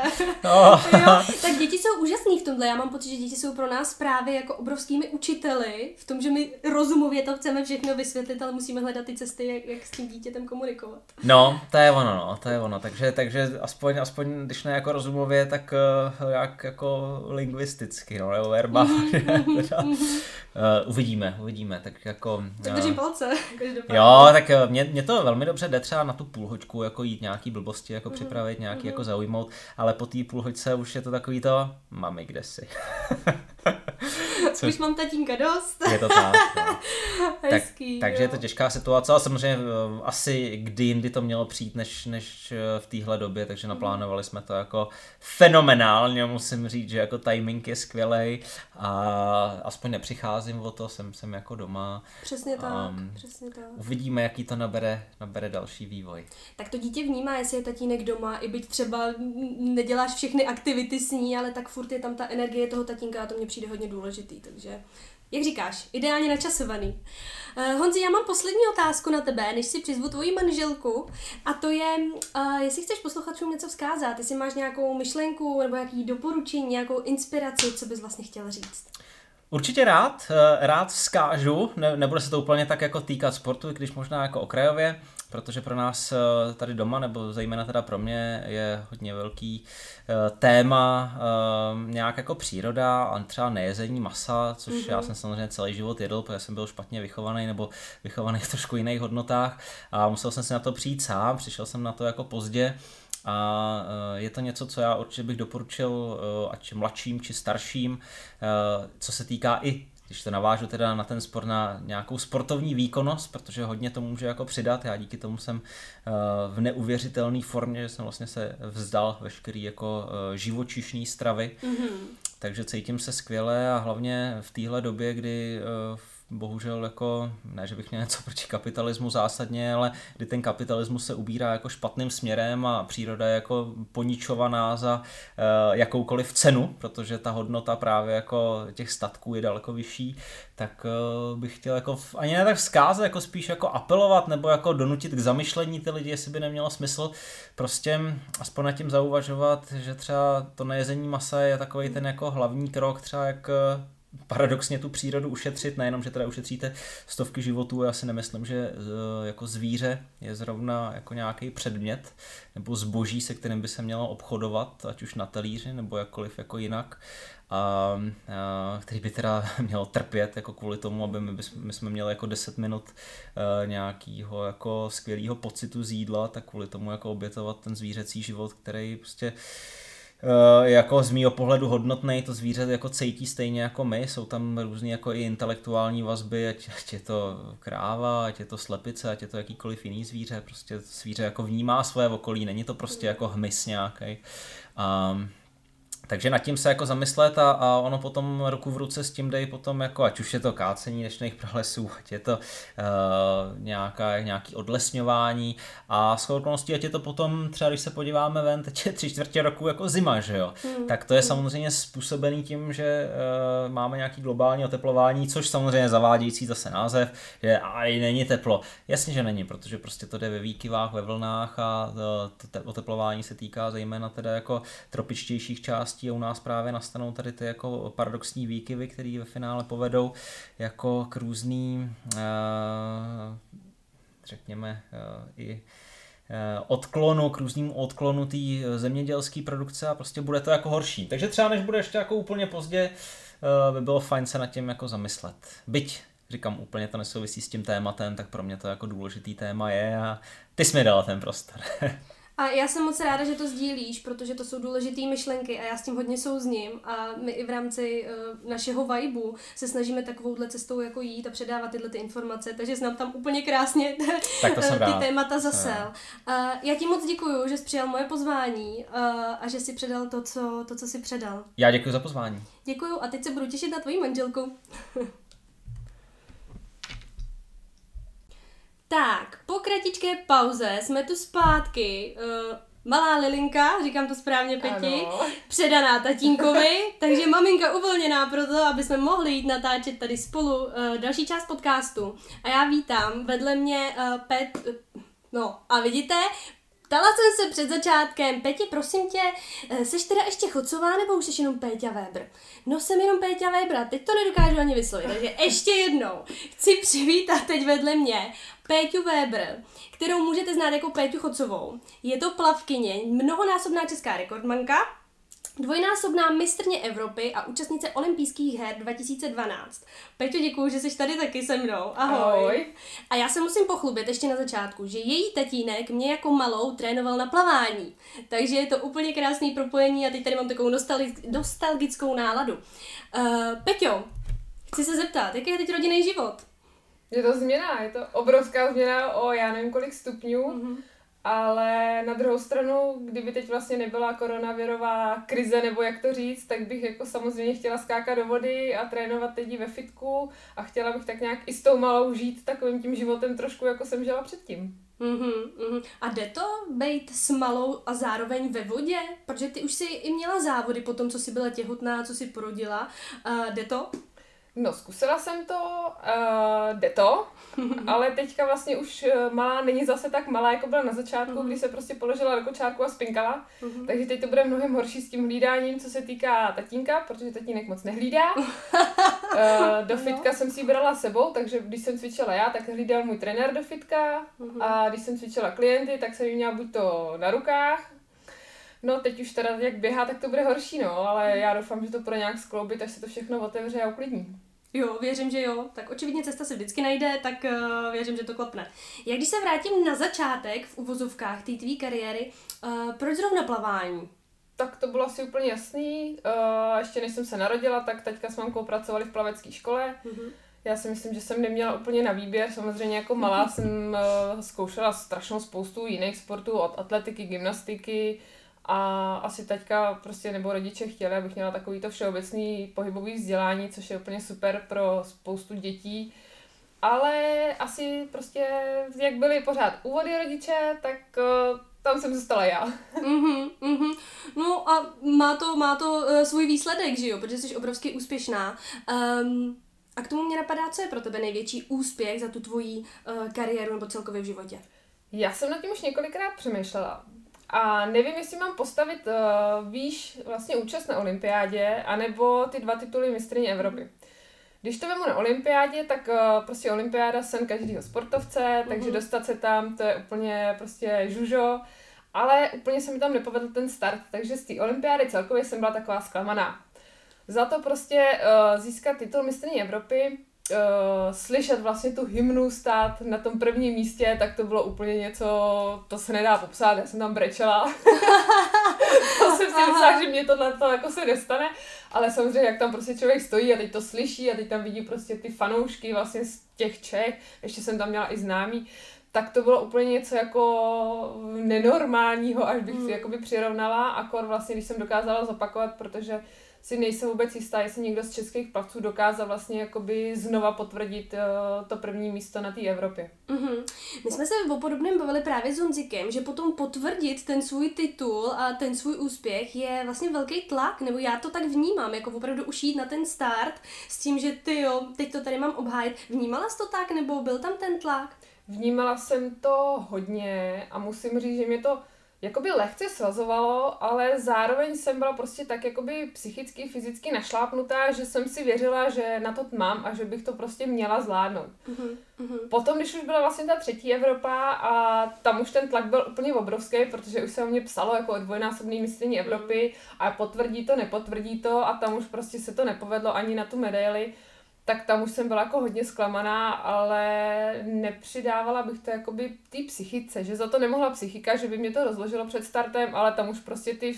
No. jo, tak děti jsou úžasný v tomhle. Já mám pocit, že děti jsou pro nás právě jako obrovskými učiteli v tom, že my rozumově to chceme všechno vysvětlit, ale musíme hledat ty cesty, jak, jak s tím dítětem komunikovat.
No, to je ono, no, to je ono. Takže, takže aspoň, aspoň když ne jako rozumově, tak uh, jak jako lingvisticky, no, nebo verbálně. uh, uvidíme, uvidíme, tak jako...
Tak držím uh, palce,
Jo, tak mě, mě to velmi dobře jde třeba na tu půlhoďku, jako jít nějaký blbosti, jako uh-huh. připravit, nějaký uh-huh. jako zaujmout, ale po té půlhoďce už je to takový to, mami, kde jsi?
Co? Už mám tatínka dost.
Je to tak. No. Hezký, tak, takže je to těžká situace, ale samozřejmě eh, asi kdy jindy to mělo přijít, než, než eh, v téhle době, takže naplánovali jsme to jako fenomenálně, musím říct, že jako timing je skvělý a aspoň nepřicházím o to, jsem, jsem jako doma.
Přesně tak, um, přesně tak.
Uvidíme, jaký to nabere, nabere další vývoj.
Tak to dítě vnímá, jestli je tatínek doma, i byť třeba neděláš všechny aktivity s ní, ale tak furt je tam ta energie toho tatínka a to mě přijde hodně důležitý, takže jak říkáš, ideálně načasovaný. Uh, Honzi, já mám poslední otázku na tebe, než si přizvu tvoji manželku. A to je, uh, jestli chceš posluchačům něco vzkázat, jestli máš nějakou myšlenku nebo nějaký doporučení, nějakou inspiraci, co bys vlastně chtěl říct.
Určitě rád, eh, rád vzkážu, ne, nebude se to úplně tak jako týkat sportu, když možná jako okrajově, protože pro nás eh, tady doma, nebo zejména teda pro mě, je hodně velký eh, téma nějak jako příroda a třeba nejezení masa, což mm-hmm. já jsem samozřejmě celý život jedl, protože jsem byl špatně vychovaný nebo vychovaný v trošku jiných hodnotách a musel jsem si na to přijít sám, přišel jsem na to jako pozdě, a eh, je to něco, co já určitě bych doporučil, eh, ať mladším či starším, eh, co se týká i když to navážu teda na ten sport, na nějakou sportovní výkonnost, protože hodně to může jako přidat. Já díky tomu jsem v neuvěřitelné formě, že jsem vlastně se vzdal veškerý jako živočišní stravy. Mm-hmm. Takže cítím se skvěle a hlavně v téhle době, kdy v bohužel jako, ne, že bych měl něco proti kapitalismu zásadně, ale kdy ten kapitalismus se ubírá jako špatným směrem a příroda je jako poničovaná za uh, jakoukoliv cenu, protože ta hodnota právě jako těch statků je daleko vyšší, tak uh, bych chtěl jako ani ne tak vzkázat, jako spíš jako apelovat nebo jako donutit k zamyšlení ty lidi, jestli by nemělo smysl prostě aspoň nad tím zauvažovat, že třeba to nejezení masa je takový ten jako hlavní krok třeba jak paradoxně tu přírodu ušetřit, nejenom, že teda ušetříte stovky životů, já si nemyslím, že eh, jako zvíře je zrovna jako nějaký předmět nebo zboží, se kterým by se mělo obchodovat, ať už na talíři nebo jakkoliv jako jinak, a, a který by teda měl trpět jako kvůli tomu, aby my, bys, my jsme měli jako 10 minut uh, nějakého jako skvělého pocitu z jídla, tak kvůli tomu jako obětovat ten zvířecí život, který prostě Eh, jako z mýho pohledu hodnotný, to zvíře jako cítí stejně jako my, jsou tam různé jako i intelektuální vazby, ať, ať je to kráva, ať je to slepice, ať je to jakýkoliv jiný zvíře, prostě zvíře jako vnímá své okolí, není to prostě jako hmyz nějaký. Um, takže nad tím se jako zamyslet a, a ono potom ruku v ruce s tím dej potom jako, ať už je to kácení nečných pralesů, ať je to uh, nějaká, nějaký odlesňování a s okolností, ať je to potom třeba, když se podíváme ven, teď je tři čtvrtě roku jako zima, že jo, hmm. tak to je samozřejmě způsobený tím, že uh, máme nějaký globální oteplování, což samozřejmě zavádějící zase název, že a není teplo. Jasně, že není, protože prostě to jde ve výkyvách, ve vlnách a to, to oteplování se týká zejména teda jako tropičtějších částí částí a u nás právě nastanou tady ty jako paradoxní výkyvy, které ve finále povedou jako k různým, eh, řekněme, eh, i eh, odklonu, k různým odklonu té zemědělské produkce a prostě bude to jako horší. Takže třeba než bude ještě jako úplně pozdě, by bylo fajn se nad tím jako zamyslet. Byť říkám, úplně to nesouvisí s tím tématem, tak pro mě to jako důležitý téma je a ty jsi mi dala ten prostor.
A já jsem moc ráda, že to sdílíš, protože to jsou důležité myšlenky a já s tím hodně souzním a my i v rámci uh, našeho vibu se snažíme takovouhle cestou jako jít a předávat tyhle ty informace, takže jsem tam úplně krásně
tak to
ty
rád.
témata zasel. Uh, já ti moc děkuju, že jsi přijal moje pozvání uh, a že jsi předal to co, to, co jsi předal.
Já děkuji za pozvání.
Děkuju a teď se budu těšit na tvoji manželku. Tak, po kratičké pauze jsme tu zpátky. Uh, malá Lilinka, říkám to správně Peti, ano. předaná tatínkovi, takže maminka uvolněná pro to, aby jsme mohli jít natáčet tady spolu uh, další část podcastu. A já vítám vedle mě uh, Pet, no a vidíte, Ptala jsem se před začátkem, Peti, prosím tě, seš teda ještě Chocová nebo už jsi jenom Péťa Weber? No jsem jenom Péťa Weber, teď to nedokážu ani vyslovit, takže ještě jednou chci přivítat teď vedle mě Péťu Weber, kterou můžete znát jako Péťu Chocovou. Je to plavkyně, mnohonásobná česká rekordmanka, Dvojnásobná mistrně Evropy a účastnice olympijských her 2012. Peťo, děkuji, že jsi tady taky se mnou. Ahoj. Ahoj. A já se musím pochlubit ještě na začátku, že její tatínek mě jako malou trénoval na plavání. Takže je to úplně krásný propojení a teď tady mám takovou nostalgickou náladu. Uh, Peťo, chci se zeptat, jaký je teď rodinný život?
Je to změna, je to obrovská změna o já nevím kolik stupňů, mm-hmm. Ale na druhou stranu, kdyby teď vlastně nebyla koronavirová krize, nebo jak to říct, tak bych jako samozřejmě chtěla skákat do vody a trénovat lidi ve fitku a chtěla bych tak nějak i s tou malou žít takovým tím životem trošku, jako jsem žila předtím.
Mm-hmm, mm-hmm. A jde to být s malou a zároveň ve vodě? Protože ty už si i měla závody po tom, co jsi byla těhotná, co jsi porodila. Uh, jde to?
No, zkusila jsem to, uh, jde to, ale teďka vlastně už eh, malá není zase tak malá, jako byla na začátku, mm-hmm. kdy se prostě položila do kočárku a spinkala. Mm-hmm. Takže teď to bude mnohem horší s tím hlídáním, co se týká tatínka, protože tatínek moc nehlídá. uh, do no. fitka no. jsem si ji brala sebou, takže když jsem cvičila já, tak hlídal můj trenér do fitka mm-hmm. a když jsem cvičila klienty, tak jsem ji měla buď to na rukách, No teď už teda jak běhá, tak to bude horší, no, ale já doufám, že to bude nějak skloubit, až se to všechno otevře a uklidní.
Jo, věřím, že jo. Tak očividně cesta se vždycky najde, tak uh, věřím, že to klapne. Jak když se vrátím na začátek v uvozovkách té tvý kariéry, uh, proč zrovna plavání?
Tak to bylo asi úplně jasný. Uh, ještě než jsem se narodila, tak teďka s mamkou pracovali v plavecké škole. Mm-hmm. Já si myslím, že jsem neměla úplně na výběr. Samozřejmě jako malá jsem uh, zkoušela strašnou spoustu jiných sportů, od atletiky, gymnastiky, a asi teďka prostě nebo rodiče chtěli, abych měla takovýto všeobecný pohybový vzdělání, což je úplně super pro spoustu dětí. Ale asi prostě, jak byly pořád úvody rodiče, tak uh, tam jsem zůstala já.
mm-hmm, mm-hmm. No a má to, má to uh, svůj výsledek, že jo, protože jsi obrovsky úspěšná. Um, a k tomu mě napadá, co je pro tebe největší úspěch za tu tvoji uh, kariéru nebo celkově v životě?
Já jsem nad tím už několikrát přemýšlela. A nevím, jestli mám postavit uh, výš vlastně účast na olympiádě, anebo ty dva tituly mistrně Evropy. Když to vemu na olympiádě, tak uh, prostě olympiáda sen každého sportovce, mm-hmm. takže dostat se tam, to je úplně prostě žužo. Ale úplně se mi tam nepovedl ten start, takže z té olympiády celkově jsem byla taková zklamaná. Za to prostě uh, získat titul mistrně Evropy uh, slyšet vlastně tu hymnu stát na tom prvním místě, tak to bylo úplně něco, to se nedá popsat, já jsem tam brečela. to jsem si myslela, že mě tohle to jako se nestane, ale samozřejmě jak tam prostě člověk stojí a teď to slyší a teď tam vidí prostě ty fanoušky vlastně z těch Čech, ještě jsem tam měla i známý, tak to bylo úplně něco jako nenormálního, až bych
Mm.
si jakoby přirovnala, akor vlastně, když jsem dokázala zopakovat, protože si nejsem vůbec jistá, jestli někdo z českých plavců dokázal vlastně jakoby znova potvrdit eh, to první místo na té Evropě.
Mhm. My jsme se o podobném bavili právě s Honzikem, že potom potvrdit ten svůj titul a ten svůj úspěch je vlastně velký tlak, nebo já to tak vnímám, jako opravdu už jít na ten start s tím, že ty jo, teď to tady mám obhájit. Vnímala jsi to tak, nebo byl tam ten tlak?
Vnímala jsem to hodně a musím říct, že mě to jakoby lehce svazovalo, ale zároveň jsem byla prostě tak jakoby psychicky, fyzicky našlápnutá, že jsem si věřila, že na to mám a že bych to prostě měla zvládnout.
Mhm. Mhm.
Potom, když už byla vlastně ta třetí Evropa a tam už ten tlak byl úplně obrovský, protože už se o mě psalo jako o dvojnásobný mistrní Evropy a potvrdí to, nepotvrdí to a tam už prostě se to nepovedlo ani na tu medaili, tak tam už jsem byla jako hodně zklamaná, ale nepřidávala bych to jakoby té psychice, že za to nemohla psychika, že by mě to rozložilo před startem, ale tam už prostě ty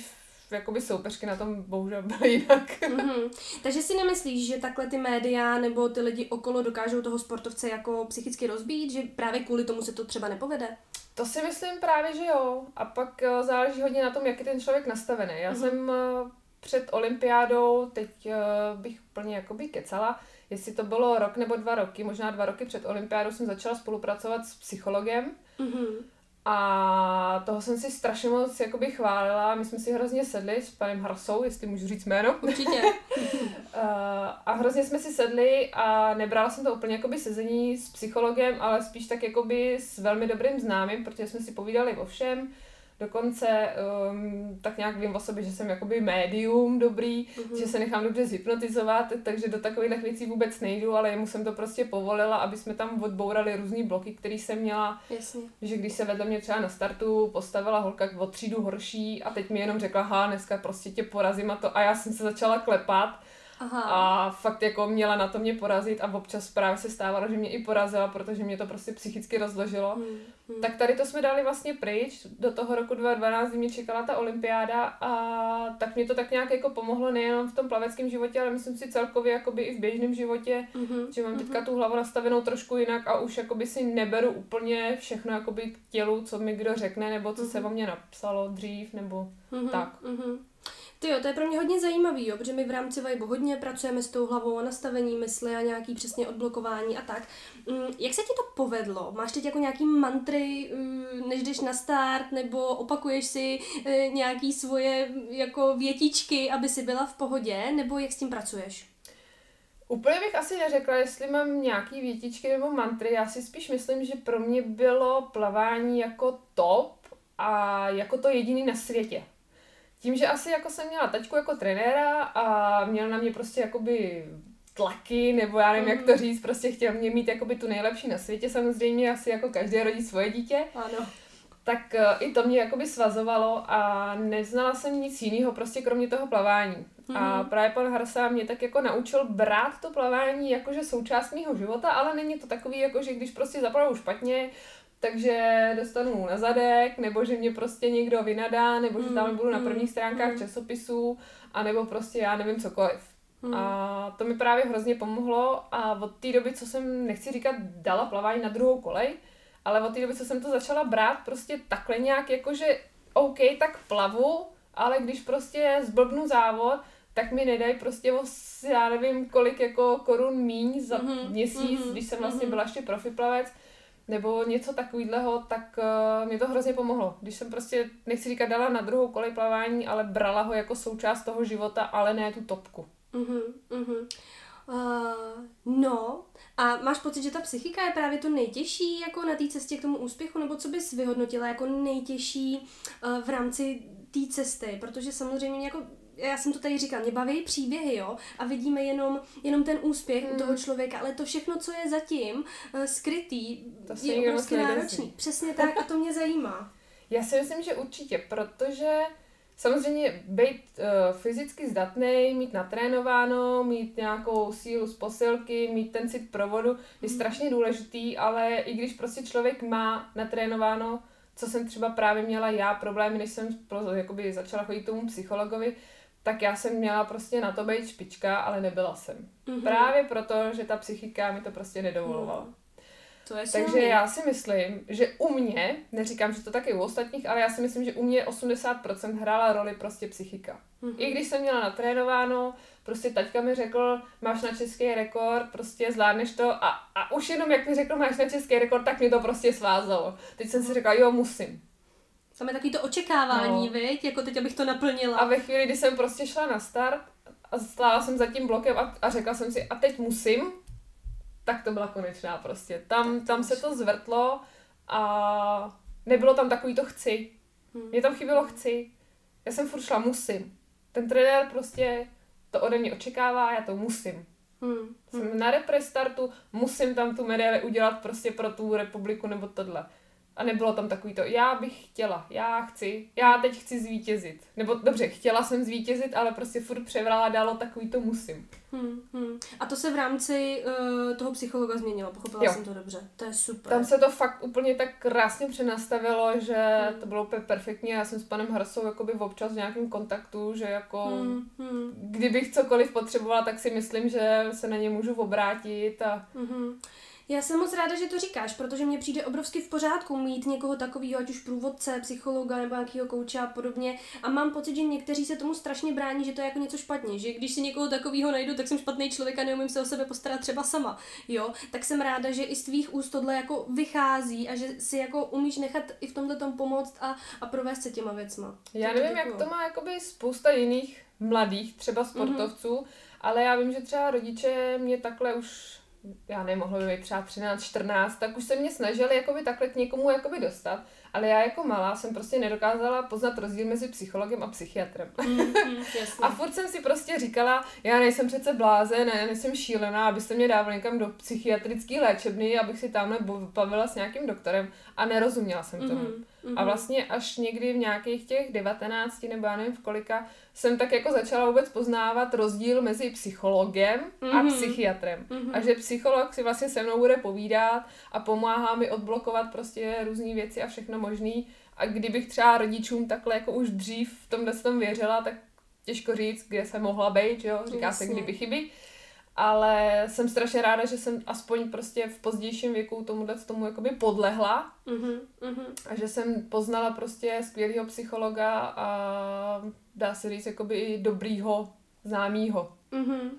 jakoby soupeřky na tom bohužel byly jinak.
Mhm. Takže si nemyslíš, že takhle ty média nebo ty lidi okolo dokážou toho sportovce jako psychicky rozbít, že právě kvůli tomu se to třeba nepovede?
To si myslím právě, že jo. A pak eh, záleží hodně na tom, jak je ten člověk nastavený. Já
Mhm.
jsem eh, před olympiádou, teď eh, bych úplně jakoby kecala, jestli to bylo rok nebo dva roky, možná dva roky před olympiádou jsem začala spolupracovat s psychologem
Mhm.
a toho jsem si strašně moc jakoby chválila. My jsme si hrozně sedli s panem Harsou, jestli můžu říct jméno.
Určitě.
Uh, a hrozně jsme si sedli a nebrala jsem to úplně jakoby sezení s psychologem, ale spíš tak jakoby s velmi dobrým známým, protože jsme si povídali o všem. Dokonce um, tak nějak vím o sobě, že jsem jakoby médium dobrý,
Mhm.
že se nechám dobře zhypnotizovat, takže do takových věcí vůbec nejdu, ale jemu jsem to prostě povolila, aby jsme tam odbourali různý bloky, které jsem měla,
Jasně.
že když se vedle mě třeba na startu postavila holka o třídu horší a teď mi jenom řekla, ha, dneska prostě tě porazím a to a já jsem se začala klepat
Aha.
a fakt jako měla na to mě porazit a občas právě se stávalo, že mě i porazila, protože mě to prostě psychicky rozložilo.
Hmm. Hmm.
Tak tady to jsme dali vlastně pryč do toho roku 2012, kdy mě čekala ta olympiáda a tak mě to tak nějak jako pomohlo nejenom v tom plaveckém životě, ale myslím si celkově jakoby i v běžném životě,
Mhm.
že mám teďka tu hlavu nastavenou trošku jinak a už jakoby si neberu úplně všechno jakoby k tělu, co mi kdo řekne, nebo co se
Mhm.
o mě napsalo dřív, nebo
Mhm,
Tak.
Mhm. Ty jo, to je pro mě hodně zajímavý, jo, protože my v rámci Vibe hodně pracujeme s tou hlavou a nastavení mysli a nějaký přesně odblokování a tak. Mm, Jak se ti to povedlo? Máš teď jako nějaký mantry, mm, než jdeš na start, nebo opakuješ si eh, nějaký svoje mm, jako větičky, aby si byla v pohodě, nebo jak s tím pracuješ?
Úplně bych asi neřekla, jestli mám nějaký větičky nebo mantry. Já si spíš myslím, že pro mě bylo plavání jako top a jako to jediný na světě. Tím, že asi jako jsem měla tačku jako trenéra a měl na mě prostě jakoby tlaky, nebo já nevím, jak to říct, prostě chtěl mě mít jakoby tu nejlepší na světě, samozřejmě asi jako každý rodí svoje dítě
Ano.
tak eh, i to mě jakoby svazovalo a neznala jsem nic jiného prostě kromě toho plavání. A
Mhm.
právě pan Harsa mě tak jako naučil brát to plavání jakože součást mého života, ale není to takový, jako že když prostě zaplavu špatně, takže dostanu na zadek, nebo že mě prostě někdo vynadá, nebo že tam budu na
Mm,
prvních stránkách
mm.
časopisů, a nebo prostě já nevím cokoliv.
Hmm.
A to mi právě hrozně pomohlo a od té doby, co jsem, nechci říkat, dala plavání na druhou kolej, ale od té doby, co jsem to začala brát prostě takhle nějak, jakože OK, tak plavu, ale když prostě zblbnu závod, tak mi nedají prostě o, já nevím, kolik jako korun míň za
Mhm,
měsíc,
mhm,
když jsem vlastně
mhm.
byla ještě profiplavec, nebo něco takového, tak uh, mě to hrozně pomohlo. Když jsem prostě, nechci říkat, dala na druhou kolej plavání, ale brala ho jako součást toho života, ale ne tu topku.
Mhm, mhm. Uh, no, a máš pocit, že ta psychika je právě to nejtěžší jako na té cestě k tomu úspěchu, nebo co bys vyhodnotila jako nejtěžší uh, v rámci té cesty, protože samozřejmě jako já jsem to tady říkala, mě baví příběhy, jo, a vidíme jenom, jenom ten úspěch
Hmm.
u toho člověka, ale to všechno, co je zatím uh, skrytý,
To
je obrovsky
nedozví.
náročný. Přesně tak a to mě zajímá.
Já si myslím, že určitě, protože samozřejmě být uh, fyzicky zdatný, mít natrénováno, mít nějakou sílu z posilky, mít ten cit provodu je strašně důležitý, ale i když prostě člověk má natrénováno, co jsem třeba právě měla já problémy, než jsem jakoby začala chodit tomu psychologovi, tak já jsem měla prostě na to být špička, ale nebyla jsem.
Mhm.
Právě proto, že ta psychika mi to prostě nedovolovala.
To je
Takže
silný.
já si myslím, že u mě, neříkám, že to taky u ostatních, ale já si myslím, že u mě 80% hrála roli prostě psychika.
Mhm.
I když jsem měla natrénováno, prostě taťka mi řekl, máš na český rekord, prostě zvládneš to a, a už jenom jak mi řekl, máš na český rekord, tak mě to prostě svázalo. Teď jsem si řekla, jo, musím.
Tam je takový to očekávání,
No.
viď? Jako teď, abych to naplnila.
A ve chvíli, kdy jsem prostě šla na start a stála jsem za tím blokem a, a řekla jsem si, a teď musím, tak to byla konečná prostě. Tam, tam se to zvrtlo a nebylo tam takový to chci.
Hmm.
Mně tam chybělo chci. Já jsem furt šla musím. Ten trenér prostě to ode mě očekává a já to musím.
Hmm.
Jsem na represtartu, musím tam tu medaili udělat prostě pro tu republiku nebo tohle. A nebylo tam takový to, já bych chtěla, já chci, já teď chci zvítězit. Nebo dobře, chtěla jsem zvítězit, ale prostě furt převládalo takový to musím.
Hmm, hmm. A to se v rámci uh, toho psychologa změnilo, pochopila
Jo.
jsem to dobře. To je super.
Tam se to fakt úplně tak krásně přenastavilo, že
Hmm.
to bylo úplně perfektně. Já jsem s panem Hrsou jakoby občas v nějakém kontaktu, že jako
Hmm, hmm,
kdybych cokoliv potřebovala, tak si myslím, že se na ně můžu obrátit a
hmm. Já jsem moc ráda, že to říkáš, protože mně přijde obrovsky v pořádku mít někoho takového, ať už průvodce, psychologa nebo nějakého kouče a podobně. A mám pocit, že někteří se tomu strašně brání, že to je jako něco špatně, že když si někoho takového najdu, tak jsem špatný člověk a neumím se o sebe postarat třeba sama. Jo, tak jsem ráda, že i z tvých úst tohle jako vychází a že si jako umíš nechat i v tomhle tom pomoct a, a provést se těma věcma.
Já
to
nevím, jak to má jakoby spousta jiných mladých, třeba sportovců, mm-hmm. ale já vím, že třeba rodiče mě takhle už, já nevím, mohlo by být třeba 13, 14, tak už se mě snažili jakoby takhle k někomu jakoby dostat, ale já jako malá jsem prostě nedokázala poznat rozdíl mezi psychologem a psychiatrem.
Mm, mm.
A furt jsem si prostě říkala, já nejsem přece blázen, já nejsem šílená, abyste mě dávali někam do psychiatrické léčebny, abych si tamhle bavila s nějakým doktorem a nerozuměla jsem tomu.
Mhm, mhm.
A vlastně až někdy v nějakých těch 19 nebo já nevím v kolika jsem tak jako začala vůbec poznávat rozdíl mezi psychologem a
Mhm.
psychiatrem.
Mhm.
A že psycholog si vlastně se mnou bude povídat a pomáhá mi odblokovat prostě různé věci a všechno možný. A kdybych třeba rodičům takhle jako už dřív v tomhle tom věřila, tak těžko říct, kde jsem mohla být, jo? Říká se
Jasně.
kdyby chyby. Ale jsem strašně ráda, že jsem aspoň prostě v pozdějším věku tomuhle tomu jakoby podlehla
Mhm, mhm.
a že jsem poznala prostě skvělého psychologa a dá se říct jakoby i dobrýho známýho.
Mhm.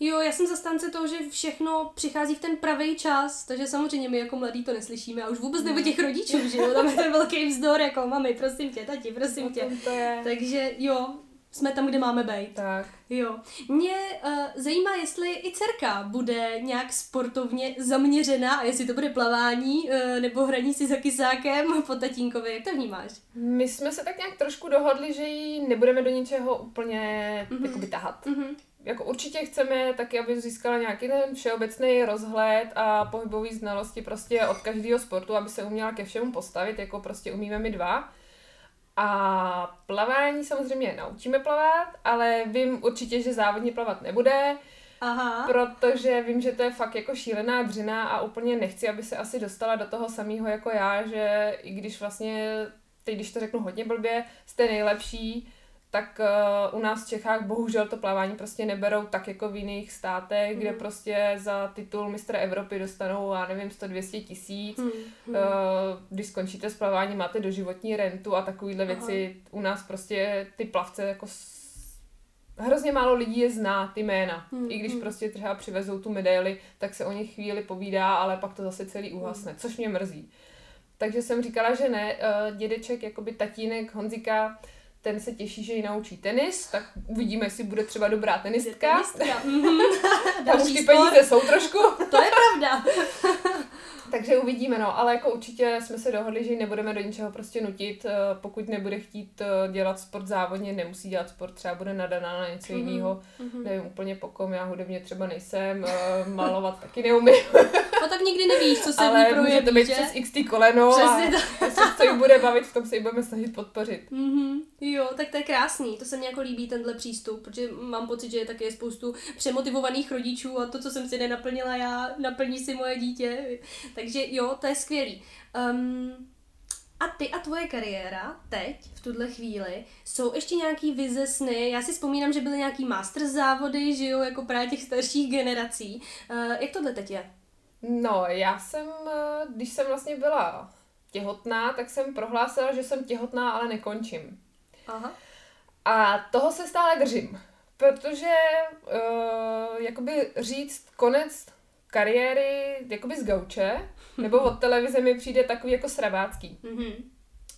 Jo, já jsem zastánce toho, že všechno přichází v ten pravý čas, takže samozřejmě my jako mladí to neslyšíme a už vůbec nebo těch rodičů, že jo, tam je ten velký vzdor, jako mami, prosím tě, tati, prosím tě.
to je.
Takže jo, jsme tam, kde máme být.
Tak.
Jo. Mě uh, zajímá, jestli i dcerka bude nějak sportovně zaměřená a jestli to bude plavání uh, nebo hraní si za kysákem po tatínkovi. Jak to vnímáš?
My jsme se tak nějak trošku dohodli, že ji nebudeme do ničeho úplně
Mhm.
mm-hmm. jakoby tahat.
Mhm.
Jako určitě chceme taky, aby získala nějaký ten všeobecný rozhled a pohybový znalosti prostě od každého sportu, aby se uměla ke všemu postavit, jako prostě umíme my dva. A plavání samozřejmě naučíme plavat, ale vím určitě, že závodně plavat nebude,
Aha.
protože vím, že to je fakt jako šílená dřina a úplně nechci, aby se asi dostala do toho samého jako já, že i když vlastně, teď když to řeknu hodně blbě, jste nejlepší, tak uh, u nás v Čechách bohužel to plavání prostě neberou tak jako v jiných státech, mm. kde
Mhm.
prostě za titul mistra Evropy dostanou, já nevím, 100-200 tisíc. Uh, když skončíte s plaváním, máte doživotní rentu a takovýhle
Aha.
věci. U nás prostě ty plavce jako hrozně málo lidí je zná, ty jména.
Hmm,
I když
hmm.
prostě třeba přivezou tu medaili, tak se o nich chvíli povídá, ale pak to zase celý uhasne,
Hmm.
což mě mrzí. Takže jsem říkala, že ne. Uh, dědeček, jakoby tatínek Honzika, ten se těší, že ji naučí tenis, tak uvidíme, jestli bude třeba dobrá tenistka.
Tenistka. Mhm.
Tam už ty peníze jsou trošku.
To je pravda.
Takže uvidíme, no, ale jako určitě jsme se dohodli, že ji nebudeme do ničeho prostě nutit, eh, pokud nebude chtít eh, dělat sport závodně, nemusí dělat sport, třeba bude nadaná na něco
Mhm.
jiného,
Mhm.
nevím úplně po kom, já hudebně třeba nejsem, eh, malovat taky neumím,
No tak nikdy nevíš, co se v ní
ale může
projeví,
to být
že?
přes XT koleno
Přesně
a jestli co jí bude bavit, v tom se jí budeme snažit podpořit.
Mhm. Jo, tak to je krásný, to se mně jako líbí tenhle přístup, protože mám pocit, že je taky spoustu přemotivovaných rodičů a to, co jsem si nenaplnila já, naplní si moje dítě. Takže jo, to je skvělý. Um, a ty a tvoje kariéra teď, v tuhle chvíli, jsou ještě nějaký vize sny? Já si vzpomínám, že byly nějaký master závody, že jo, jako právě těch starších generací. Uh, jak tohle teď je?
No, já jsem, eh, když jsem vlastně byla těhotná, tak jsem prohlásila, že jsem těhotná, ale nekončím.
Aha.
A toho se stále držím, protože uh, jakoby říct konec kariéry jakoby z gauče, nebo od televize mi přijde takový jako sravácký.
Mhm.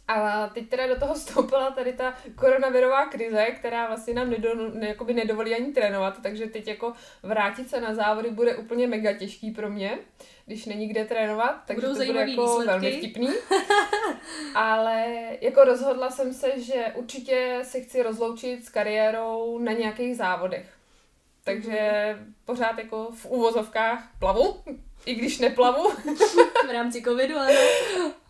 A teď teda do toho vstoupila tady ta koronavirová krize, která vlastně nám nedo, ne, jakoby nedovolí ani trénovat, takže teď jako vrátit se na závody bude úplně mega těžký pro mě, když není kde trénovat, takže
Budou
to bude jako
výsledky.
velmi vtipný. Ale jako rozhodla jsem se, že určitě se chci rozloučit s kariérou na nějakých závodech. Takže pořád jako v úvozovkách plavu, i když neplavu.
V rámci covidu, ano.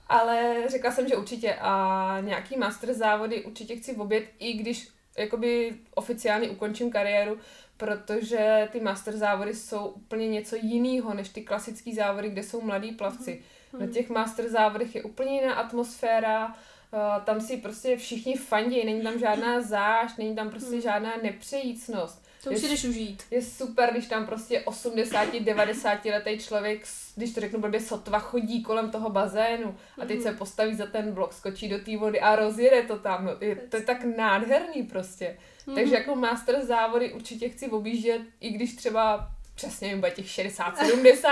Ale řekla jsem, že určitě a nějaký master závody určitě chci obět, i když jakoby oficiálně ukončím kariéru, protože ty master závody jsou úplně něco jiného než ty klasické závody, kde jsou mladí plavci. Na těch master závodech je úplně jiná atmosféra, eh, tam si prostě všichni fandí, není tam žádná zášť, není tam prostě žádná nepřejícnost.
To už
Je
jdeš užít.
je super, když tam prostě 80-90 letý člověk, když to řeknu blbě, sotva chodí kolem toho bazénu a teď se postaví za ten blok, skočí do té vody a rozjede to tam. No, je, to je tak nádherný prostě. Takže jako master závody určitě chci objíždět, i když třeba přesně mi bude těch 60-70.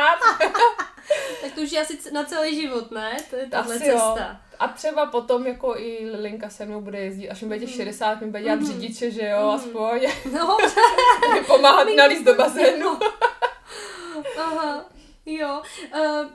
Tak to už je asi na celý život, ne? To je tahle
Asi jo. A třeba potom jako i Linka se mnou bude jezdit, až mi bude těch 60, mi bude dělat
Mhm.
řidiče, že jo, aspoň
No,
pomáhat nalíst do bazénu.
Aha, jo. Uh,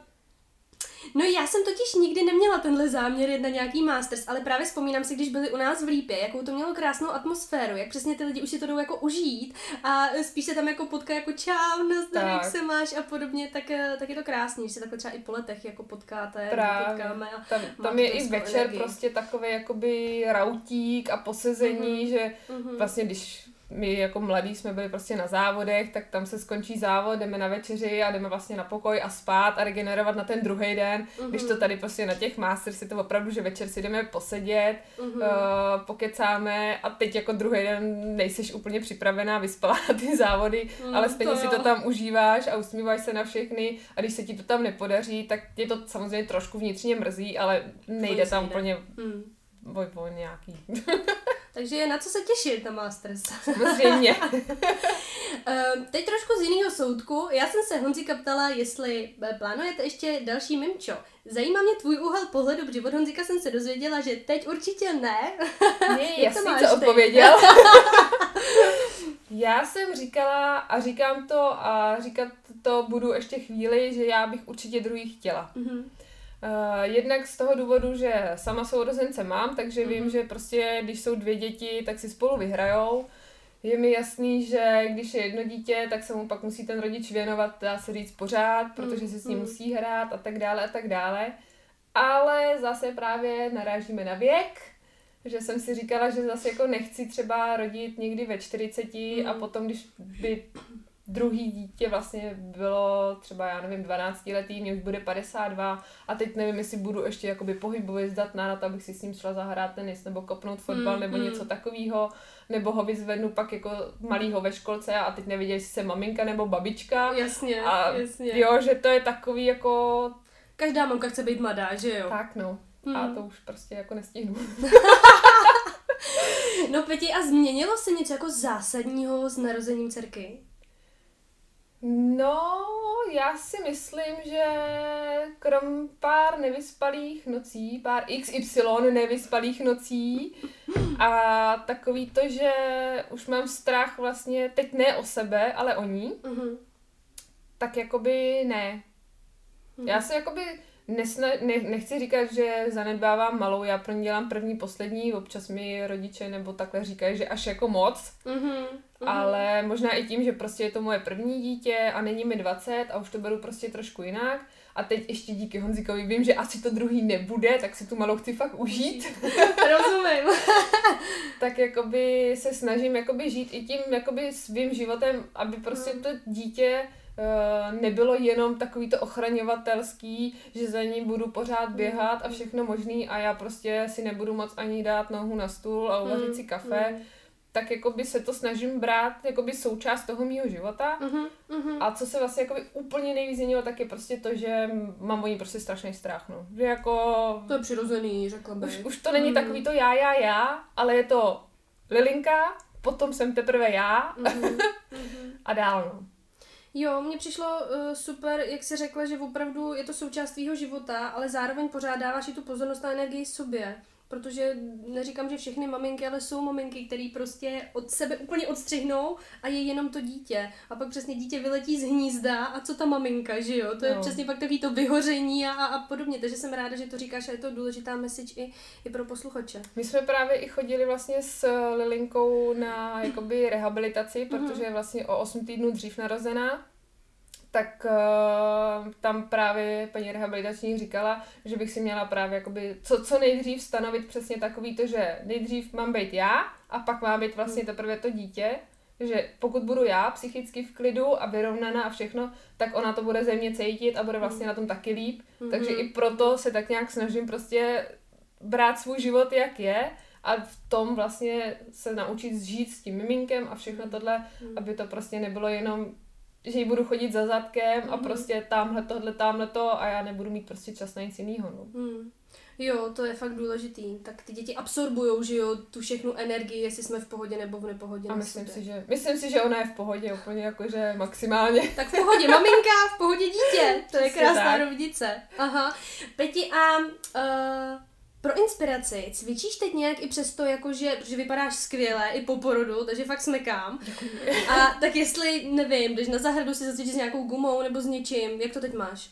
no já jsem totiž nikdy neměla tenhle záměr jet na nějaký masters, ale právě vzpomínám si, když byli u nás v Lípě, jakou to mělo krásnou atmosféru, jak přesně ty lidi už si to jdou jako užít a spíš se tam jako potká jako čau, nazdar, jak se máš a podobně, tak, eh, tak je to krásný, že se takhle třeba i po letech jako potkáte,
Právě.
potkáme a
Tam, tam je i večer
energii.
prostě takový jakoby rautík a posezení, že
Mhm.
vlastně když my jako mladí jsme byli prostě na závodech, tak tam se skončí závod, jdeme na večeři a jdeme vlastně na pokoj a spát a regenerovat na ten druhý den, když to tady prostě na těch masters je to opravdu, že večer si jdeme posedět,
Mhm.
uh, pokecáme a teď jako druhý den nejseš úplně připravená, vyspalá na ty závody,
Mm,
ale stejně
to
si
jo.
to tam užíváš a usmíváš se na všechny a když se ti to tam nepodaří, tak tě to samozřejmě trošku vnitřně mrzí, ale nejde
se
tam úplně
Hmm.
o, o nějaký.
Takže je na co se těšit na Masters.
Samozřejmě.
Ehm, teď trošku z jiného soudku. Já jsem se Honzíka ptala, jestli eh, plánujete ještě další mimčo. Zajímá mě tvůj úhel pohledu, protože od Honzíka jsem se dozvěděla, že teď určitě ne. To
jasný,
máš
co
ty?
odpověděl. já jsem říkala a říkám to a říkat to budu ještě chvíli, že já bych určitě druhý chtěla.
Mhm.
Uh, jednak z toho důvodu, že sama sourozence mám, takže vím,
Mhm.
že prostě, když jsou dvě děti, tak si spolu vyhrajou. Je mi jasný, že když je jedno dítě, tak se mu pak musí ten rodič věnovat, dá se říct, pořád, protože si s ním
Mhm.
musí hrát a tak dále a tak dále. Ale zase právě narážíme na věk, že jsem si říkala, že zase jako nechci třeba rodit někdy ve 40 a
Mhm.
potom, když by druhý dítě vlastně bylo třeba, já nevím, 12 letý, mě už bude 52 a teď nevím, jestli budu ještě jakoby pohybově zdatná na to, abych si s ním šla zahrát tenis nebo kopnout fotbal
Mm,
nebo
mm.
něco takového, nebo ho vyzvednu pak jako malýho ve školce a teď nevěděl, jestli jsem maminka nebo babička.
Jasně,
A
jasně.
jo, že to je takový jako
Každá mamka chce být mladá, že jo?
tak no.
Hmm.
A to už prostě jako nestihnu.
No Peti, a změnilo se něco jako zásadního s narozením dcerky?
No, já si myslím, že krom pár nevyspalých nocí, pár XY nevyspalých nocí a takový to, že už mám strach vlastně teď ne o sebe, ale o ní,
Mhm.
tak jakoby ne. Já se jakoby nesna, ne, nechci říkat, že zanedbávám malou, já pro ní dělám první, poslední, občas mi rodiče nebo takhle říkají, že až jako moc,
Mhm. Mhm.
ale možná i tím, že prostě je to moje první dítě a není mi 20 a už to beru prostě trošku jinak. A teď ještě díky Honzikovi vím, že asi to druhý nebude, tak si tu malou chci fakt užít.
Rozumím.
tak jakoby se snažím jakoby žít i tím jakoby svým životem, aby prostě to dítě eh, nebylo jenom takový to ochraňovatelský, že za ním budu pořád běhat a všechno možný a já prostě si nebudu moc ani dát nohu na stůl a uvařit si kafe. Tak jakoby se to snažím brát jakoby součást toho mýho života.
Uh-huh, uh-huh.
A co se vlastně jakoby úplně nejvíc změnilo, tak je prostě to, že mám o ní prostě strašný strach, no. Že jako...
To je přirozený, řekla bych.
Už, už to není mm. takový to já, já, já, ale je to Lilinka, potom jsem teprve já mm-hmm. a dál, no.
Jo, mně přišlo uh, super, jak se řekla, že opravdu je to součást tvýho života, ale zároveň pořád dáváš i tu pozornost a energii sobě. Protože neříkám, že všechny maminky, ale jsou maminky, které prostě od sebe úplně odstřihnou a je jenom to dítě. A pak přesně dítě vyletí z hnízda a co ta maminka, že jo? To je no. přesně pak takový to vyhoření a, a, podobně. Takže jsem ráda, že to říkáš a je to důležitá message i, i pro posluchače.
My jsme právě i chodili vlastně s Lilinkou na jakoby rehabilitaci, mhm. protože je vlastně o 8 týdnů dřív narozená tak uh, tam právě paní rehabilitační říkala, že bych si měla právě jakoby co, co nejdřív stanovit přesně takový to, že nejdřív mám být já a pak má být vlastně teprve to dítě, že pokud budu já psychicky v klidu a vyrovnaná a všechno, tak ona to bude ze mě cítit a bude vlastně na tom taky líp. Mm-hmm. Takže i proto se tak nějak snažím prostě brát svůj život, jak je a v tom vlastně se naučit žít s tím miminkem a všechno tohle, mm. aby to prostě nebylo jenom že jí budu chodit za zadkem a mm. prostě tamhle tohle, tamhle to a já nebudu mít prostě čas na nic jiného. No.
Mm. Jo, to je fakt důležitý. Tak ty děti absorbujou, že jo, tu všechnu energii, jestli jsme v pohodě nebo v nepohodě.
A myslím si, že, myslím si, že ona je v pohodě úplně jakože maximálně.
Tak v pohodě maminka, v pohodě dítě. To je krásná rovnice. Aha. Peti a uh, pro inspiraci cvičíš teď nějak i přesto, jakože, protože vypadáš skvěle i po porodu, takže fakt smekám. A tak jestli, nevím, když na zahradu si zacvičíš s nějakou gumou nebo s něčím, jak to teď máš?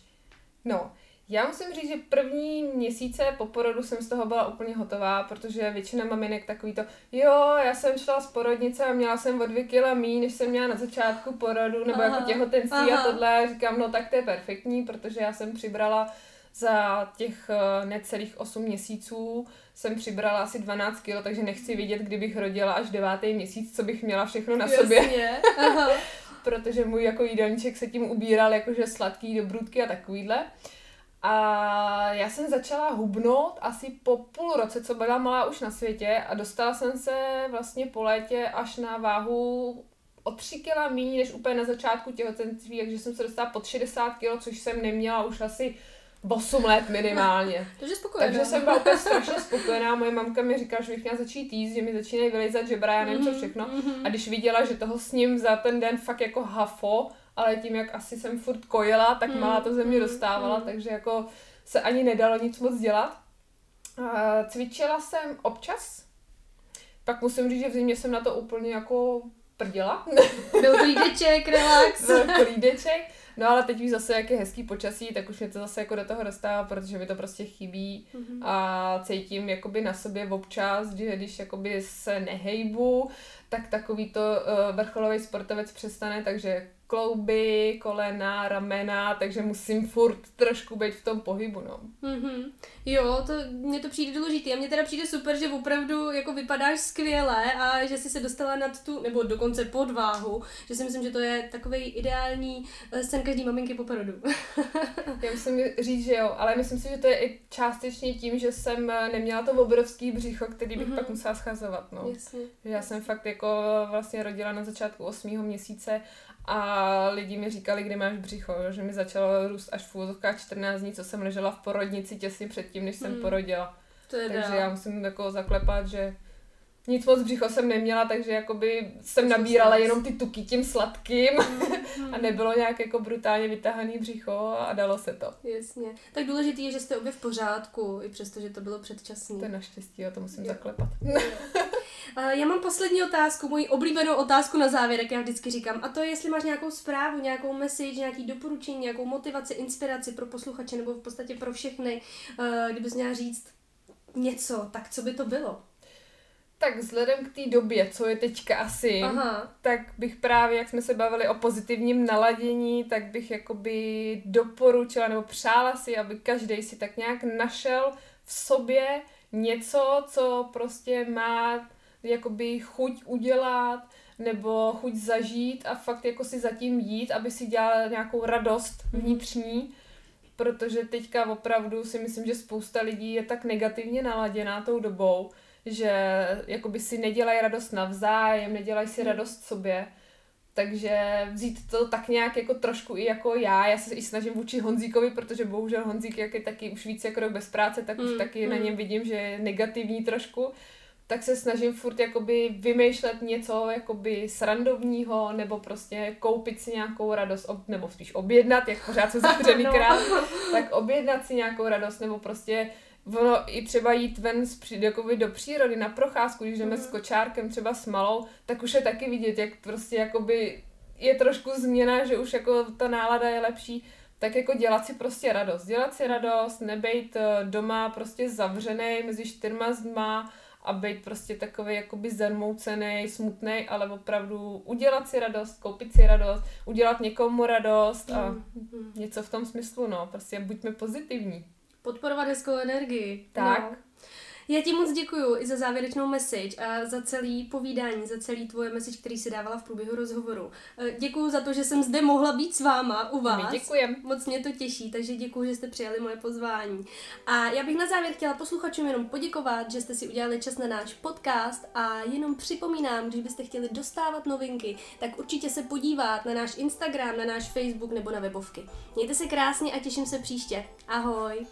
No, já musím říct, že první měsíce po porodu jsem z toho byla úplně hotová, protože většina maminek takový to, jo, já jsem šla z porodnice a měla jsem o dvě kila míň, než jsem měla na začátku porodu, nebo jako aha, jako těhotenství aha. a tohle. Říkám, no tak to je perfektní, protože já jsem přibrala za těch eh, necelých 8 měsíců jsem přibrala asi 12 kg, takže nechci vidět, kdybych rodila až devátý měsíc, co bych měla všechno na Jasně. sobě. Protože můj jako jídelníček se tím ubíral jakože sladký dobrutky a takovýhle. A já jsem začala hubnout asi po půl roce, co byla malá už na světě a dostala jsem se vlastně po létě až na váhu o 3 kg méně než úplně na začátku těhotenství, takže jsem se dostala pod 60 kg, což jsem neměla už asi 8 let minimálně.
Takže spokojená.
Takže jsem byla úplně strašně spokojená. Moje mamka mi říkala, že bych měla začít jíst, že mi začínají vylizat žebra, já nevím co mhm, všechno. Mm-hmm. A když viděla, že toho s ním za ten den fakt jako hafo, ale tím, jak asi jsem furt kojela, tak malá to ze mě mhm, dostávala, takže jako se ani nedalo nic moc dělat. A cvičila jsem občas, pak musím říct, že v zimě jsem na to úplně jako prděla.
Byl klídeček, relax.
Byl klídeček. No ale teď už zase, jak je hezký počasí, tak už mě to zase jako do toho dostává, protože mi to prostě chybí mm-hmm. a cítím jakoby na sobě občas, že když jakoby se nehejbu, tak takový to uh, vrcholový sportovec přestane, takže klouby, kolena, ramena, takže musím furt trošku být v tom pohybu, no.
Mm-hmm. Jo, to, mně to přijde důležitý a mně teda přijde super, že opravdu jako vypadáš skvěle a že jsi se dostala nad tu, nebo dokonce pod váhu, že si myslím, že to je takový ideální eh, sen každý maminky po porodu.
Já musím říct, že jo, ale myslím si, že to je i částečně tím, že jsem eh, neměla to obrovský břicho, který bych mm-hmm. pak musela schazovat, no. Jasně. Že já jsem fakt jako vlastně rodila na začátku 8. měsíce a lidi mi říkali, kdy máš břicho, že mi začalo růst až v úzovkách 14 dní, co jsem ležela v porodnici těsně předtím, než jsem hmm. porodila. Je takže já musím jako zaklepat, že nic moc břicho jsem neměla, takže jakoby jsem nabírala jenom ty tuky tím sladkým mm, a nebylo nějak jako brutálně vytahaný břicho a dalo se to.
Jasně. Tak důležitý je, že jste obě v pořádku, i přesto, že to bylo předčasné.
To je naštěstí, jo, to musím jo. zaklepat.
Já mám poslední otázku, moji oblíbenou otázku na závěr, jak já vždycky říkám, a to je, jestli máš nějakou zprávu, nějakou message, nějaký doporučení, nějakou motivaci, inspiraci pro posluchače nebo v podstatě pro všechny, kdybys měla říct něco, tak co by to bylo?
Tak vzhledem k té době, co je teďka asi, Aha. tak bych právě, jak jsme se bavili o pozitivním naladění, tak bych jakoby doporučila nebo přála si, aby každý si tak nějak našel v sobě něco, co prostě má jakoby chuť udělat, nebo chuť zažít a fakt jako si zatím jít, aby si dělal nějakou radost mhm. vnitřní, protože teďka opravdu si myslím, že spousta lidí je tak negativně naladěná tou dobou, že jakoby si nedělají radost navzájem, nedělají si
Hmm.
radost sobě. Takže vzít to tak nějak jako trošku i jako já, já se i snažím vůči Honzíkovi, protože bohužel Honzík jak je taky už víc jako rok bez práce, tak už
Mm,
taky na
mm.
něm vidím, že je negativní trošku, tak se snažím furt jakoby vymýšlet něco jakoby srandovního, nebo prostě koupit si nějakou radost, ob, nebo spíš objednat, jak pořád jsem zavřený
No.
krát, tak objednat si nějakou radost, nebo prostě ono i třeba jít ven z, jakoby do přírody na procházku, když jdeme
Mhm.
s kočárkem třeba s malou, tak už je taky vidět, jak prostě jakoby je trošku změna, že už jako ta nálada je lepší, tak jako dělat si prostě radost. Dělat si radost, nebejt eh, doma prostě zavřený mezi čtyřma zdma a být prostě takový jakoby zarmoucený, smutný, ale opravdu udělat si radost, koupit si radost, udělat někomu radost a
Mm, mm.
něco v tom smyslu, no, prostě buďme pozitivní.
Podporovat hezkou energii.
Tak.
No. Já ti moc děkuju i za závěrečnou message a za celý povídání, za celý tvoje message, který si dávala v průběhu rozhovoru. Eh, Děkuju za to, že jsem zde mohla být s váma u vás.
My děkujeme.
Moc mě to těší, takže děkuji, že jste přijali moje pozvání. A já bych na závěr chtěla posluchačům jenom poděkovat, že jste si udělali čas na náš podcast a jenom připomínám, když byste chtěli dostávat novinky, tak určitě se podívat na náš Instagram, na náš Facebook nebo na webovky. Mějte se krásně a těším se příště. Ahoj!